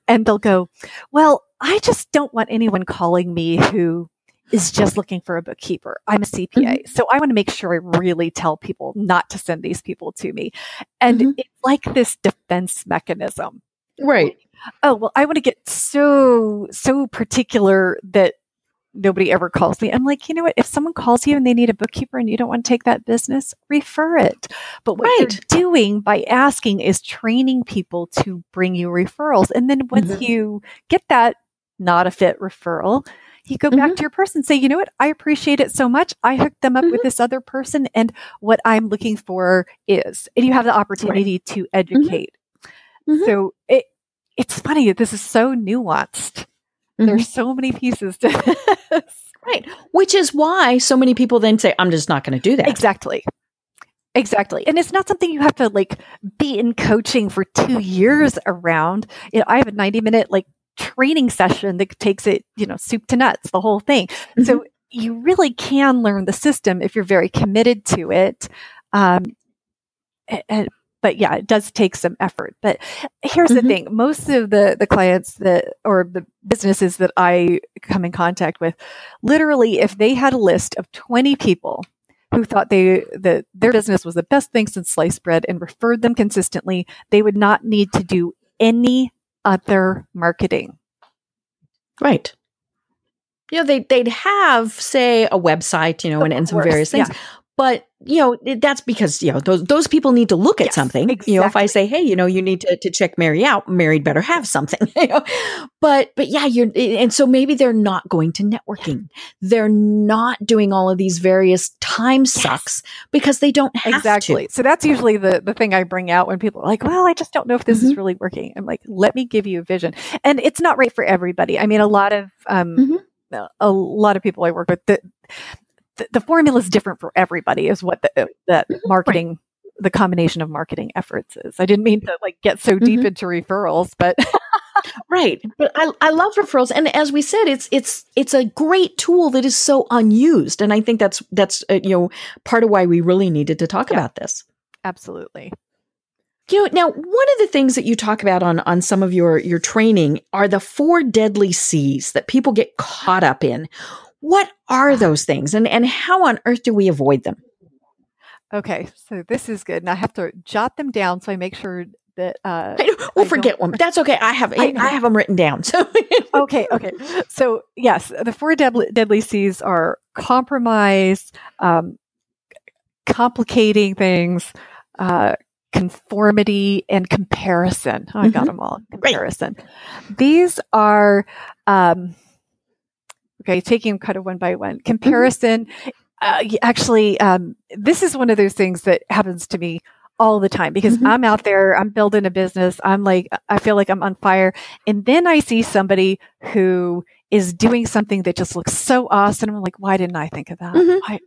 And they'll go, well, I just don't want anyone calling me who is just looking for a bookkeeper. I'm a CPA. So I want to make sure I really tell people not to send these people to me. And Mhm. it's like this defense mechanism. Right. Oh, well, I want to get so, so particular that nobody ever calls me. I'm like, you know what? If someone calls you and they need a bookkeeper and you don't want to take that business, refer it. But what Right. you're doing by asking is training people to bring you referrals. And then once Mhm. you get that not a fit referral, you go back Mhm. to your person and say, you know what? I appreciate it so much. I hooked them up with Mhm. this other person, and what I'm looking for is, and you have the opportunity to educate. Mhm. So it it's funny that this is so nuanced. There's so many pieces to this. Right. Which is why so many people then say, I'm just not going to do that. Exactly. Exactly. And it's not something you have to like be in coaching for two years around. You know, I have a 90 minute like training session that takes it, you know, soup to nuts, the whole thing. So you really can learn the system if you're very committed to it. Um, and, but yeah, it does take some effort. But here's the Mhm. thing: most of the the clients that or the businesses that I come in contact with, literally, if they had a list of 20 people who thought they that their business was the best thing since sliced bread and referred them consistently, they would not need to do any other marketing. Right. You know, they, they'd have, say, a website, you know, Of and, and some various things. yeah. But, you know, that's because, you know, those, those people need to look at Yes, something. You know, if I say, hey, you know, you need to, to check Mary out, Mary'd better have something. you know? But, but yeah, you're, and so maybe they're not going to networking. They're not doing all of these various time sucks because they don't have exactly. to. So that's usually the the thing I bring out when people are like, "Well, I just don't know if this Mm-hmm. is really working." I'm like, "Let me give you a vision." And it's not right for everybody. I mean, a lot of um Mhm. a lot of people I work with the the, the formula is different for everybody is what the that marketing the combination of marketing efforts is. I didn't mean to like get so deep Mhm. into referrals, but Right. But I, I love referrals. And as we said, it's, it's, it's a great tool that is so unused. And I think that's, that's, uh, you know, part of why we really needed to talk Yeah. about this. absolutely. You know, now one of the things that you talk about on, on some of your, your training are the four deadly C's that people get caught up in. What are those things and, and how on earth do we avoid them? Okay, so this is good, and I have to jot them down so I make sure that uh, We'll I forget one. That's okay. I have, I I, have them written down. So okay, okay. So yes, the four deadly, deadly C's are compromise, um, complicating things, uh, conformity, and comparison. Oh, I got Mhm. them all. Comparison. These are um, okay. Taking them kind of one by one. Comparison. Uh, actually, um, this is one of those things that happens to me all the time because Mhm. I'm out there, I'm building a business, I'm like, I feel like I'm on fire. And then I see somebody who is doing something that just looks so awesome. I'm like, why didn't I think of that? Mhm. Why-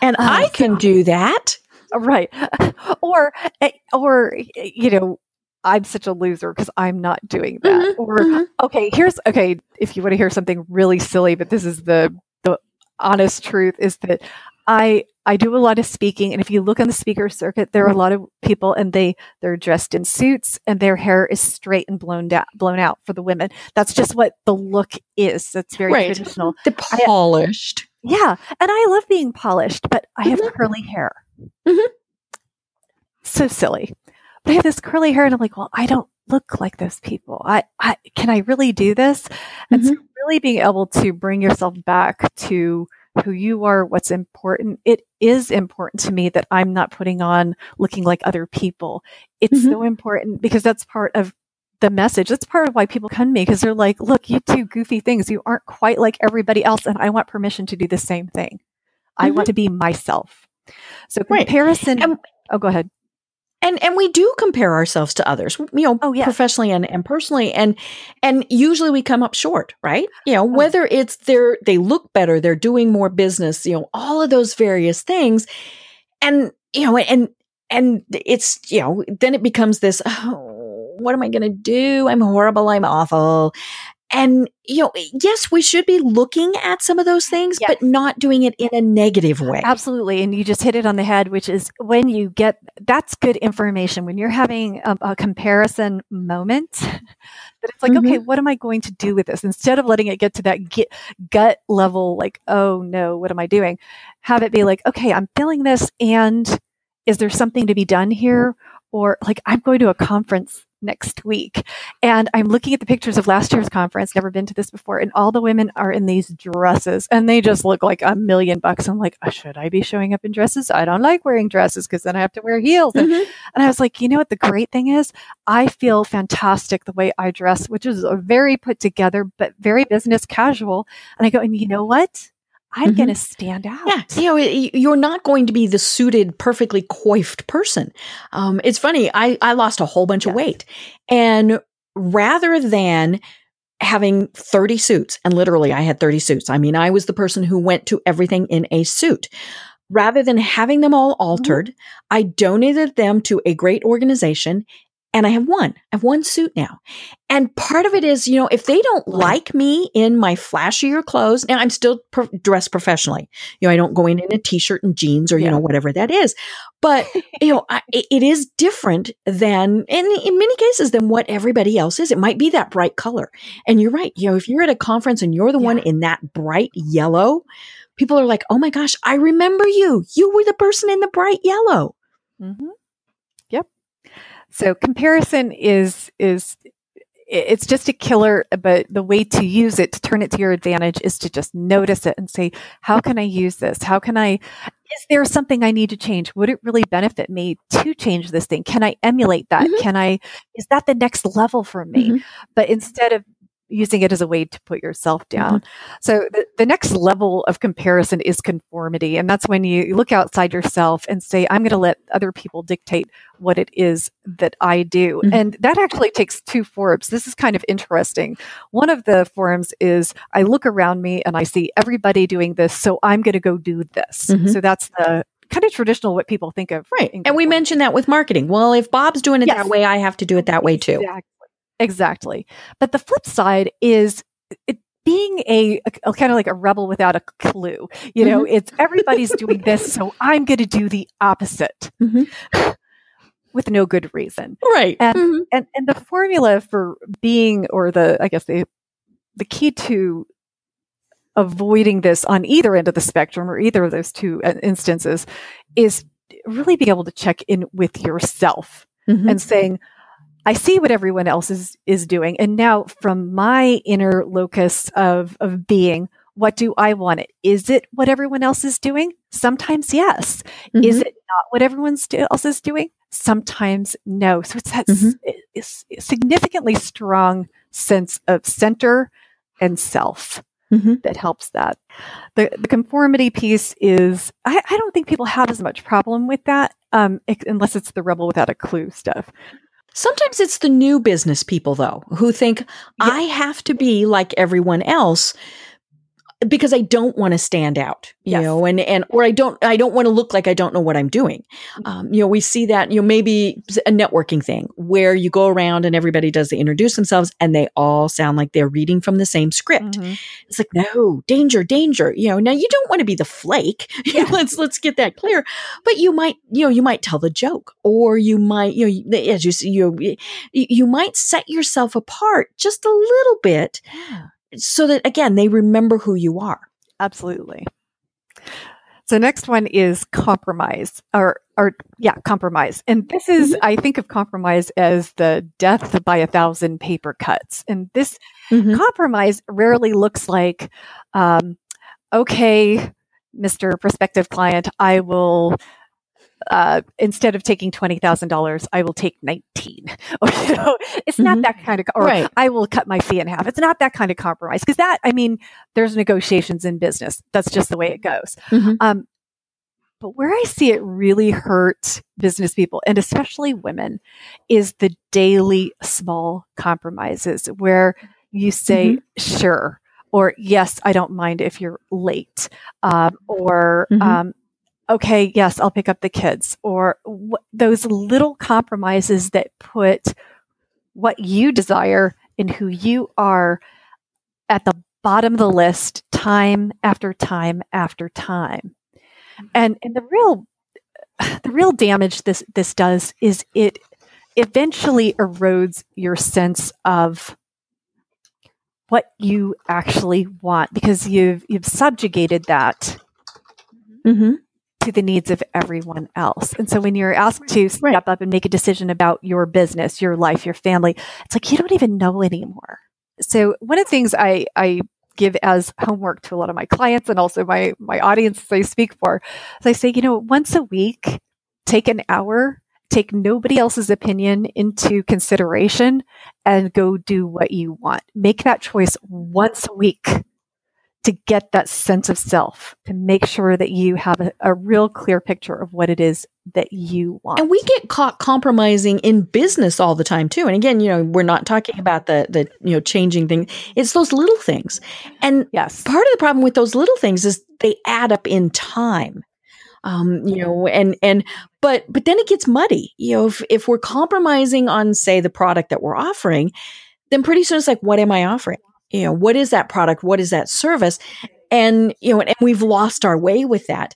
and Uh, I can do that. right. or, eh, or, you know, I'm such a loser because I'm not doing that. Mhm, Or, mhm. okay, here's, okay, if you want to hear something really silly, but this is the, the honest truth is that I I do a lot of speaking, and if you look on the speaker circuit, there are a lot of people, and they they're dressed in suits, and their hair is straight and blown down, blown out for the women. That's just what the look is. That's very Right. traditional. The polished. Yeah, and I love being polished, but I have Mhm. curly hair. Mhm. So silly. But I have this curly hair, and I'm like, well, I don't look like those people. I, I can I really do this? And so, really being able to bring yourself back to who you are, what's important. It is important to me that I'm not putting on looking like other people. It's Mhm. so important because that's part of the message. That's part of why people come to me because they're like, look, you do goofy things. You aren't quite like everybody else. And I want permission to do the same thing. I want to be myself. So Right. comparison. And- oh, go ahead. And and we do compare ourselves to others you know Oh, yeah. professionally and, and personally and and usually we come up short right you Oh. know whether it's they're they look better they're doing more business you know all of those various things and you know and and it's you know then it becomes this oh, what am i going to do i'm horrible i'm awful and you know yes we should be looking at some of those things Yes. but not doing it in a negative way Absolutely. And you just hit it on the head, which is when you get that's good information. When you're having a, a comparison moment, that it's like, Mhm. okay, what am I going to do with this? Instead of letting it get to that get, gut level, like, oh no, what am I doing? Have it be like, okay, I'm feeling this. And is there something to be done here? Or like, I'm going to a conference next week and I'm looking at the pictures of last year's conference, never been to this before, and all the women are in these dresses and they just look like a million bucks. I'm like, oh, should I be showing up in dresses? I don't like wearing dresses because then I have to wear heels. And, Mhm. and I was like, you know what? The great thing is, I feel fantastic the way I dress, which is a very put together, but very business casual. And I go, and you know what? I'm Mhm. going to stand out. Yeah, You know, you're not going to be the suited, perfectly coiffed person. Um, it's funny. I I lost a whole bunch of weight, and rather than having 30 suits, and literally I had 30 suits. I mean, I was the person who went to everything in a suit. Rather than having them all altered, I donated them to a great organization. And I have one. I have one suit now. And part of it is, you know, if they don't like me in my flashier clothes, now I'm still pro- dressed professionally you know, I don't go in in a t-shirt and jeans or, you Yeah. know, whatever that is. But, you know, I, it is different than, in, in many cases, than what everybody else is. It might be that bright color. And you're right. You know, if you're at a conference and you're the one in that bright yellow, people are like, oh my gosh, I remember you. You were the person in the bright yellow. hmm Yep. So comparison is is it's just a killer, but the way to use it to turn it to your advantage is to just notice it and say, how can I use this? How can I? Is there something I need to change? Would it really benefit me to change this thing? Can I emulate that? Mhm. Can I? Is that the next level for me? Mhm. But instead of using it as a way to put yourself down. So the, the next level of comparison is conformity. And that's when you look outside yourself and say, I'm going to let other people dictate what it is that I do. Mhm. And that actually takes two forms. This is kind of interesting. One of the forms is I look around me and I see everybody doing this. So I'm going to go do this. Mhm. So that's the kind of traditional what people think of. Right. And we mentioned that with marketing. Well, if Bob's doing it Yes. that way, I have to do it that way too. Exactly. Exactly. But the flip side is it being a, a, kind of like a rebel without a clue. You know, Mm-hmm. it's everybody's doing this, so I'm going to do the opposite Mhm. with no good reason. Right. And- Mhm. And and the formula for being, or the I guess the the key to avoiding this on either end of the spectrum or either of those two uh, instances is really being able to check in with yourself Mhm. and saying, I see what everyone else is is doing, and now from my inner locus of of being, what do I want? It is it what everyone else is doing? Sometimes yes. Is Mhm. it not what everyone else is doing? Sometimes no. So it's that s- Mhm. it's significantly strong sense of center and self Mhm. that helps that. The, the conformity piece is, I, I don't think people have as much problem with that, um, unless it's the rebel without a clue stuff. Sometimes it's the new business people, though, who think I have to be like everyone else. Because I don't want to stand out, you Yes. know, and, and, or I don't, I don't want to look like I don't know what I'm doing. Mm-hmm. Um, you know, we see that, you know, maybe a networking thing where you go around and everybody does, they introduce themselves and they all sound like they're reading from the same script. Mhm. It's like, no, danger, danger. You know, now you don't want to be the flake. let's, let's get that clear. But you might, you know, you might tell the joke or you might, you know, as you see, you, you, you might set yourself apart just a little bit Yeah. So that again, they remember who you are. Absolutely. So next one is compromise or or yeah, compromise. And this is I think of compromise as the death by a thousand paper cuts. And this compromise rarely looks like um, okay, Mr. prospective client, I will uh, instead of taking twenty thousand dollars, I will take nineteen. Or you know, it's not Mhm. that kind of, or Right. I will cut my fee in half. It's not that kind of compromise because that, I mean, there's negotiations in business. That's just the way it goes. Mhm. Um, but where I see it really hurt business people, and especially women, is the daily small compromises where you say, sure, or yes, I don't mind if you're late, um, or Mhm. um, okay, yes, I'll pick up the kids, or wh- those little compromises that put what you desire and who you are at the bottom of the list time after time after time. And and the real the real damage this this does is it eventually erodes your sense of what you actually want because you've you've subjugated that Mm-hmm. To the needs of everyone else. And so when you're asked to step Right. up and make a decision about your business, your life, your family, it's like you don't even know anymore. So one of the things I, I give as homework to a lot of my clients and also my my audiences I speak for is I say, you know, once a week, take an hour, take nobody else's opinion into consideration and go do what you want. Make that choice once a week to get that sense of self, to make sure that you have a, a real clear picture of what it is that you want. And we get caught compromising in business all the time too. And again, you know, we're not talking about the the you know changing thing. It's those little things. And yes. part of the problem with those little things is they add up in time. Um, you know, and and but but then it gets muddy. You know, if if we're compromising on say the product that we're offering, then pretty soon it's like, what am I offering? You know, what is that product? What is that service? And you know, and, and we've lost our way with that.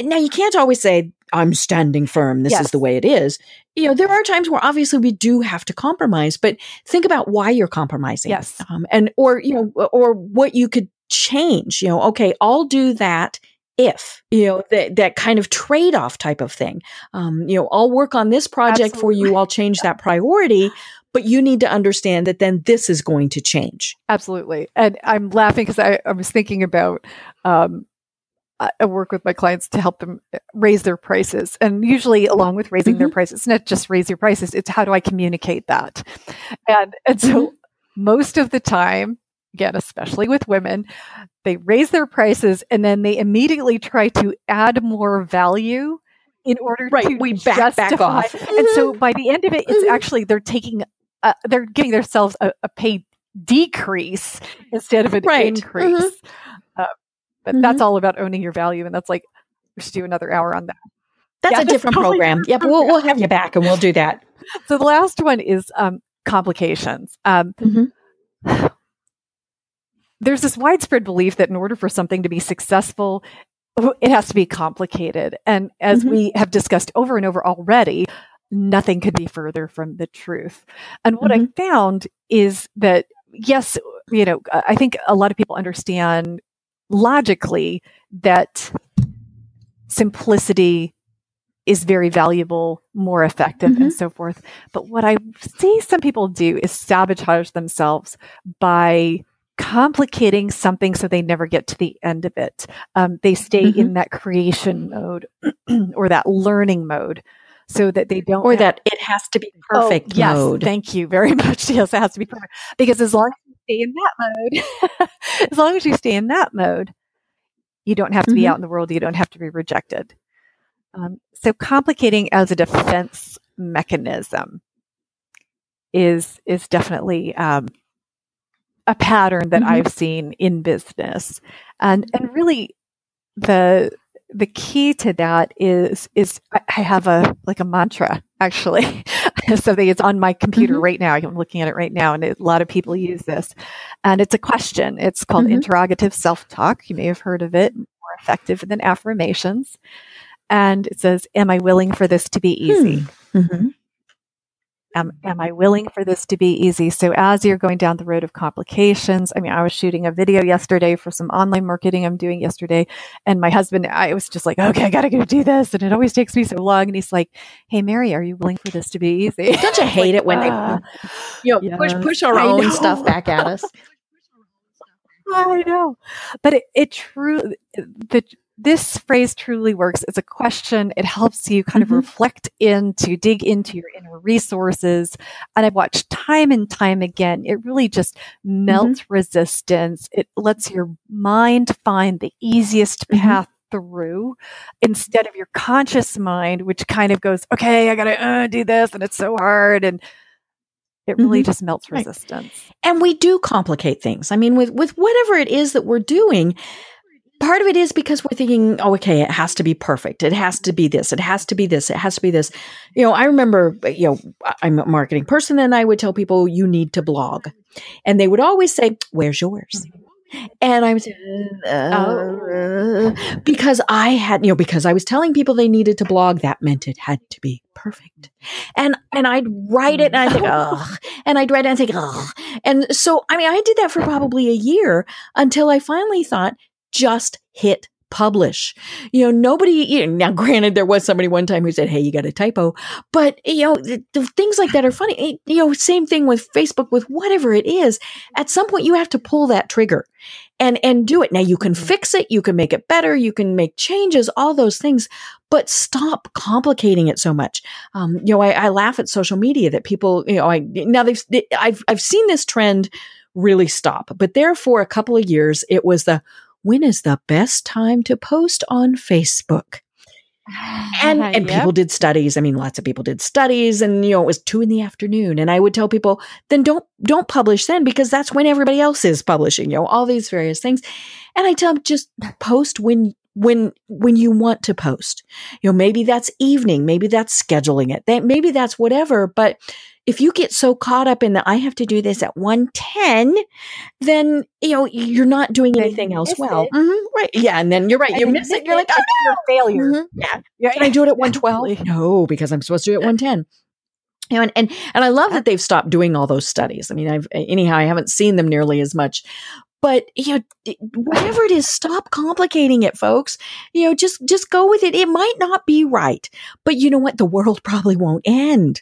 Now you can't always say, I'm standing firm. This Yes. is the way it is. You know, there are times where obviously we do have to compromise, but think about why you're compromising. Yes. Um, and, or, you know, or what you could change, you know, okay, I'll do that if, you know, that, that kind of trade off type of thing. Um, you know, I'll work on this project for you. I'll change that priority, but you need to understand that then this is going to change. Absolutely. And I'm laughing because I, I was thinking about um, I work with my clients to help them uh, raise their prices. And usually, along with raising their prices, it's not just raise your prices, it's how do I communicate that? And, and so, most of the time, again, especially with women, they raise their prices and then they immediately try to add more value in order Right, to we back- back justify- off. And so by the end of it, it's Mhm. actually they're taking, uh, they're giving themselves a, a pay decrease instead of an Right. increase. Uh, but Mhm. that's all about owning your value, and that's like we should do another hour on that. That's Yeah, a that's different totally program. different Yep. We'll, we'll have you back and we'll do that. So the last one is um, complications. Um, Mhm. There's this widespread belief that in order for something to be successful, it has to be complicated. And as Mhm. we have discussed over and over already, nothing could be further from the truth. And what I found is that, yes, you know, I I think a lot of people understand logically that simplicity is very valuable, more effective, and so forth. But what I see some people do is sabotage themselves by complicating something so they never get to the end of it. Um, they stay Mhm. in that creation mode or that learning mode so that they don't Or have- that it has to be Oh, perfect yes, mode. Thank you very much. Yes, it has to be perfect. Because as long as you stay in that mode, as long as you stay in that mode, you don't have to be Mhm. out in the world. You don't have to be rejected. Um, so complicating as a defense mechanism is is definitely um, a pattern that Mhm. I've seen in business. And and really the the key to that is is I have a like a mantra actually. Something it's on my computer Mhm. right now. I'm looking at it right now, and a lot of people use this. And it's a question. It's called Mhm. interrogative self talk. You may have heard of it. More effective than affirmations. And it says, "Am I willing for this to be easy?" Mhm. Am, am I willing for this to be easy? So as you're going down the road of complications, I mean, I was shooting a video yesterday for some online marketing I'm doing yesterday, and my husband, I was just like, okay, I gotta go do this, and it always takes me so long. And he's like, Hey, Mary, are you willing for this to be easy? Don't you hate it when they "Ah." you know push Yes, push our I own know. stuff back at us? I know, but it, it truly the this phrase truly works. It's a question. It helps you kind Mhm. of reflect into, dig into your inner resources. And I've watched time and time again. It really just melts resistance. It lets your mind find the easiest Mhm. path through instead of your conscious mind, which kind of goes, okay, I got to uh, do this and it's so hard. And it really Mhm. just melts Right. resistance. and we do complicate things. I mean, with with whatever it is that we're doing, part of it is because we're thinking, oh, okay, it has to be perfect. It has to be this. It has to be this. It has to be this. You know, I remember, you know, I'm a marketing person, and I would tell people you need to blog, and they would always say, "Where's yours?" And I was uh, because I had, you know, because I was telling people they needed to blog, that meant it had to be perfect. And and I'd write it and I'd think, ugh. And I'd write it and think, ugh. And so I mean I did that for probably a year until I finally thought, just hit publish. You know, nobody you know, now granted there was somebody one time who said, Hey, you got a typo. But you know, things like that are funny. You know, same thing with Facebook, with whatever it is. At some point you have to pull that trigger and and do it. Now you can fix it, you can make it better, you can make changes, all those things, but stop complicating it so much. Um, you know, I, I laugh at social media that people, you know, I now they've they, I've I've seen this trend really stop, but there for a couple of years it was the when is the best time to post on Facebook? and and Yep. people did studies. I mean, lots of people did studies, and you know, it was two in the afternoon. And I would tell people, then don't don't publish then because that's when everybody else is publishing. You know, all these various things. And I tell them just post when when when you want to post. You know, maybe that's evening, maybe that's scheduling it. That maybe that's whatever. But if you get so caught up in the I have to do this at one ten, then you know you're not doing anything else well. Mhm, right? Yeah, and then you're right. You miss it. You're like, oh you're a failure. Mhm. Yeah. Yeah. Can I do it at 112? No, because I'm supposed to do it at 110. You know, and, and and I love that they've stopped doing all those studies. I mean, I've anyhow, I haven't seen them nearly as much. But you know, whatever it is, stop complicating it, folks. You know, just just go with it. It might not be right, but you know what? The world probably won't end.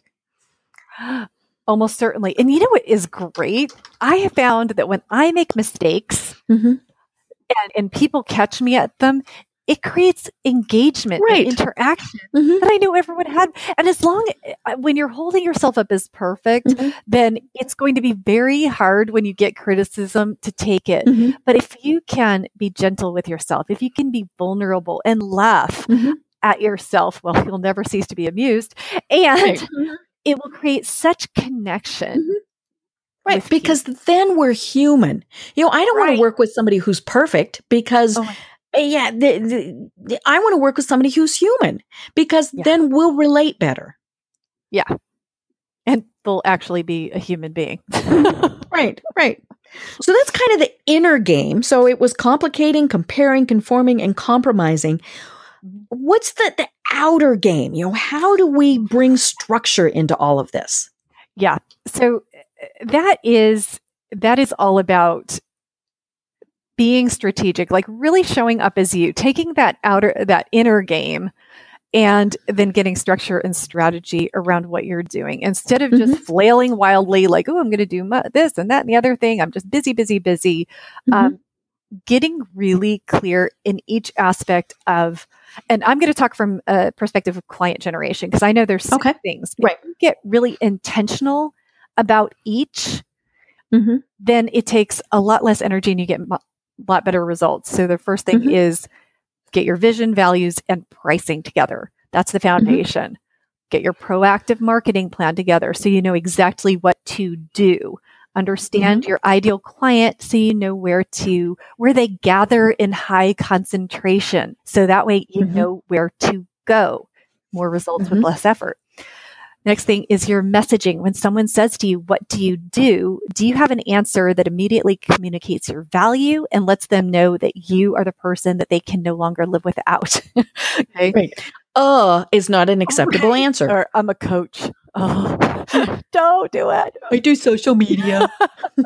Almost certainly. And you know what is great? I have found that when I make mistakes Mm-hmm. and, and people catch me at them, it creates engagement Right. and interaction Mm-hmm. that I know everyone had. And as long uh, when you're holding yourself up as perfect, Mhm. then it's going to be very hard when you get criticism to take it. Mhm. But if you can be gentle with yourself, if you can be vulnerable and laugh Mhm. at yourself, well, you'll never cease to be amused. And Right. it will create such connection. Mhm. Right, because then we're human. You know, I don't want to work with somebody who's perfect because Oh yeah, the, the, the- I want to work with somebody who's human because Yeah. then we'll relate better. Yeah. And they'll actually be a human being. Right, right. So that's kind of the inner game. So it was complicating, comparing, conforming, and compromising. What's the, the outer game? You know, how do we bring structure into all of this? yeah. So uh, that is that is all about being strategic, like really showing up as you, taking that outer that inner game and then getting structure and strategy around what you're doing instead of just flailing wildly like oh i'm going to do mu- this and that and the other thing i'm just busy busy busy um, getting really clear in each aspect of and i'm going to talk from a perspective of client generation because i know there's some Okay. things Right. If you get really intentional about each Mm-hmm. then it takes a lot less energy and you get lot better results so the first thing Mhm. is get your vision values and pricing together that's the foundation get your proactive marketing plan together so you know exactly what to do understand mm-hmm. your ideal client so you know where to where they gather in high concentration so that way you mm-hmm. know where to go more results with mm-hmm. less effort Next thing is your messaging. When someone says to you, What do you do? Do you have an answer that immediately communicates your value and lets them know that you are the person that they can no longer live without? okay. Right. Uh is not an acceptable right. answer. Or I'm a coach. Oh, don't do it. I do social media.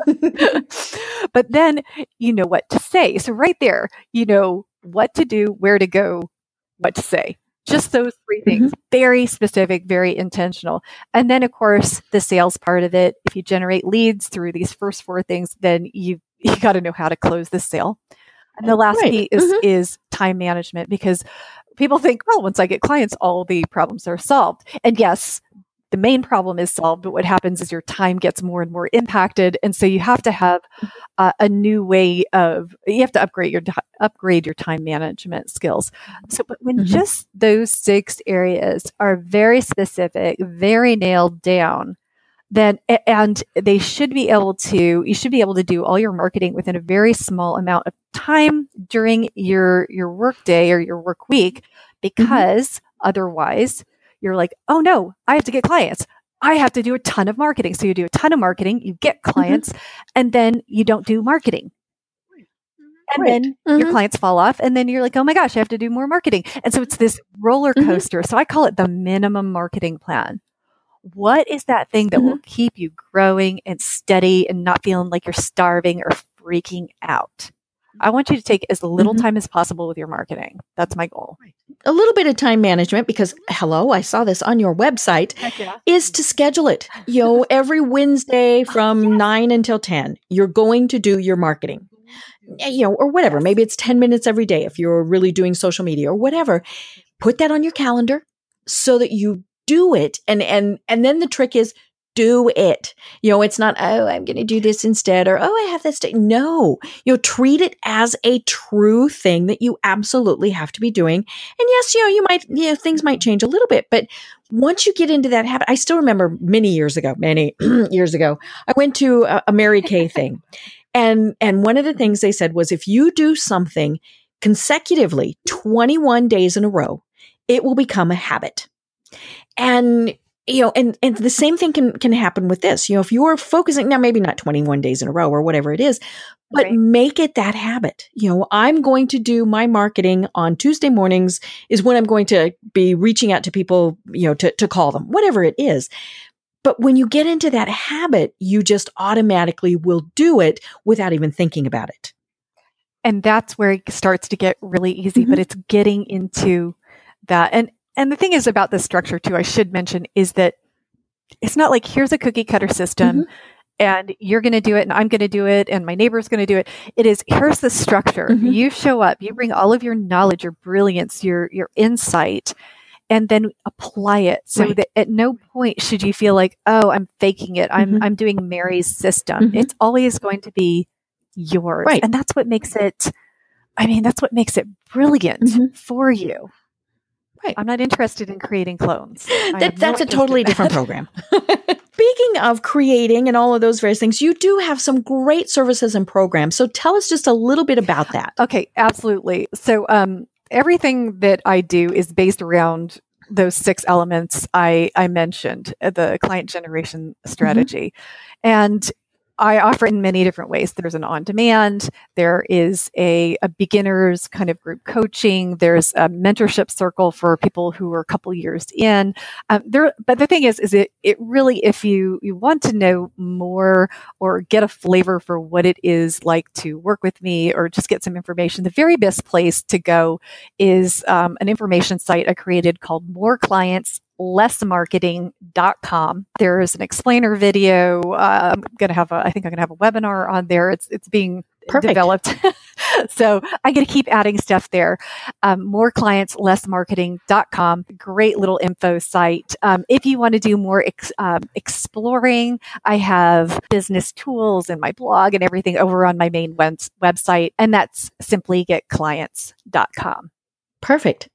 but then you know what to say. So, right there, you know what to do, where to go, what to say. Just those three things. Mm-hmm. Very specific, very intentional. And then of course the sales part of it. If you generate leads through these first four things, then you you got to know how to close the sale. And the last right. piece is, mm-hmm. is time management because people think, well, once I get clients, all the problems are solved. And yes, the main problem is solved, but what happens is your time gets more and more impacted, and so you have to have uh, a new way of you have to upgrade your upgrade your time management skills. So, but when mm-hmm. just those six areas are very specific, very nailed down, then and they should be able to you should be able to do all your marketing within a very small amount of time during your your work day or your work week mm-hmm. because mm-hmm. otherwise you're like, oh no, I have to get clients. I have to do a ton of marketing. So you do a ton of marketing, you get mm-hmm. clients, mm-hmm. and then you don't do marketing. And right. then mm-hmm. your clients fall off, and then you're like, oh my gosh, I have to do more marketing. And so it's this roller mm-hmm. coaster. Mm-hmm. So I call it the minimum marketing plan. What is that thing that will mm-hmm. keep you growing and steady and not feeling like you're starving or freaking out? I want you to take as little mm-hmm. time as possible with your marketing. That's my goal. A little bit of time management because hello, I saw this on your website yeah. is to schedule it. You know, every Wednesday from yes. 9 until 10, you're going to do your marketing. Eh, you know, or whatever. Maybe it's 10 minutes every day if you're really doing social media or whatever. Put that on your calendar so that you do it and and and then the trick is do it. You know, it's not, oh, I'm going to do this instead or, oh, I have this day. No, you know, treat it as a true thing that you absolutely have to be doing. And yes, you know, you might, you know, things might change a little bit, but once you get into that habit, I still remember many years ago, many years ago, I went to a, a Mary Kay thing. And, and one of the things they said was if you do something consecutively 21 days in a row, it will become a habit. And you know, and, and the same thing can, can happen with this. You know, if you're focusing now, maybe not 21 days in a row or whatever it is, but right. make it that habit. You know, I'm going to do my marketing on Tuesday mornings is when I'm going to be reaching out to people, you know, to, to call them, whatever it is. But when you get into that habit, you just automatically will do it without even thinking about it. And that's where it starts to get really easy, mm-hmm. but it's getting into that. And and the thing is about this structure too, I should mention is that it's not like here's a cookie cutter system mm-hmm. and you're going to do it and I'm going to do it and my neighbor's going to do it. It is here's the structure. Mm-hmm. You show up, you bring all of your knowledge, your brilliance, your your insight and then apply it so right. that at no point should you feel like, "Oh, I'm faking it. I'm mm-hmm. I'm doing Mary's system." Mm-hmm. It's always going to be yours. Right. And that's what makes it I mean, that's what makes it brilliant mm-hmm. for you. Right. I'm not interested in creating clones. That, that's a totally different program. Speaking of creating and all of those various things, you do have some great services and programs. So tell us just a little bit about that. Okay, absolutely. So um, everything that I do is based around those six elements I, I mentioned, uh, the client generation mm-hmm. strategy. Mm-hmm. And I offer in many different ways. There's an on demand, there is a, a, beginners kind of group coaching, there's a mentorship circle for people who are a couple years in. Um, there, but the thing is, is it, it really, if you, you want to know more or get a flavor for what it is like to work with me or just get some information, the very best place to go is um, an information site I created called More Clients lessmarketing.com. There's an explainer video. Uh, I'm going to have a, I think I'm going to have a webinar on there. It's, it's being Perfect. developed. so I get to keep adding stuff there. Um, more clients, lessmarketing.com. Great little info site. Um, if you want to do more ex- um, exploring, I have business tools and my blog and everything over on my main web- website. And that's simplygetclients.com. Perfect.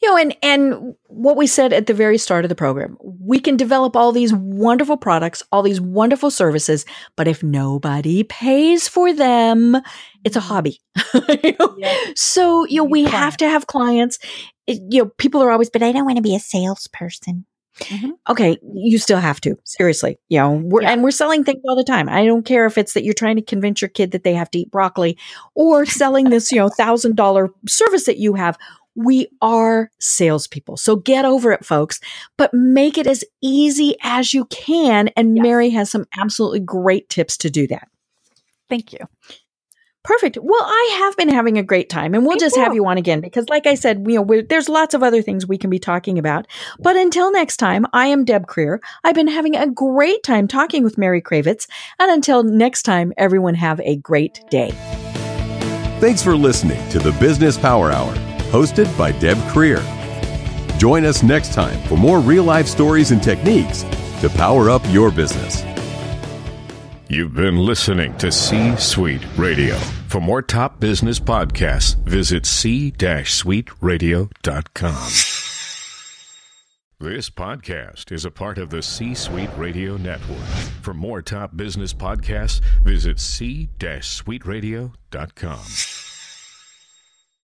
You know, and and what we said at the very start of the program, we can develop all these wonderful products, all these wonderful services, but if nobody pays for them, it's a Mm-hmm. hobby. You know? So, you know, we have to have clients. It- You know, people are always, but I don't want to be a salesperson. Mhm. Okay, you still have to. Seriously. You know, we're, Yeah. and we're selling things all the time. I don't care if it's that you're trying to convince your kid that they have to eat broccoli or selling this, you know, thousand dollar service that you have. We are salespeople. So get over it, folks, but make it as easy as you can. And Yes. Mary has some absolutely great tips to do that. Thank you. Perfect. Well, I have been having a great time, and we'll Me just have you on again because, like I said, you know, we're, there's lots of other things we can be talking about. But until next time, I am Deb Krier. I've been having a great time talking with Mary Cravets, and until next time, everyone have a great day. Thanks for listening to the Business Power Hour, hosted by Deb Krier. Join us next time for more real life stories and techniques to power up your business. You've been listening to C Suite Radio. For more top business podcasts, visit c-suiteradio.com. This podcast is a part of the C Suite Radio Network. For more top business podcasts, visit c-suiteradio.com.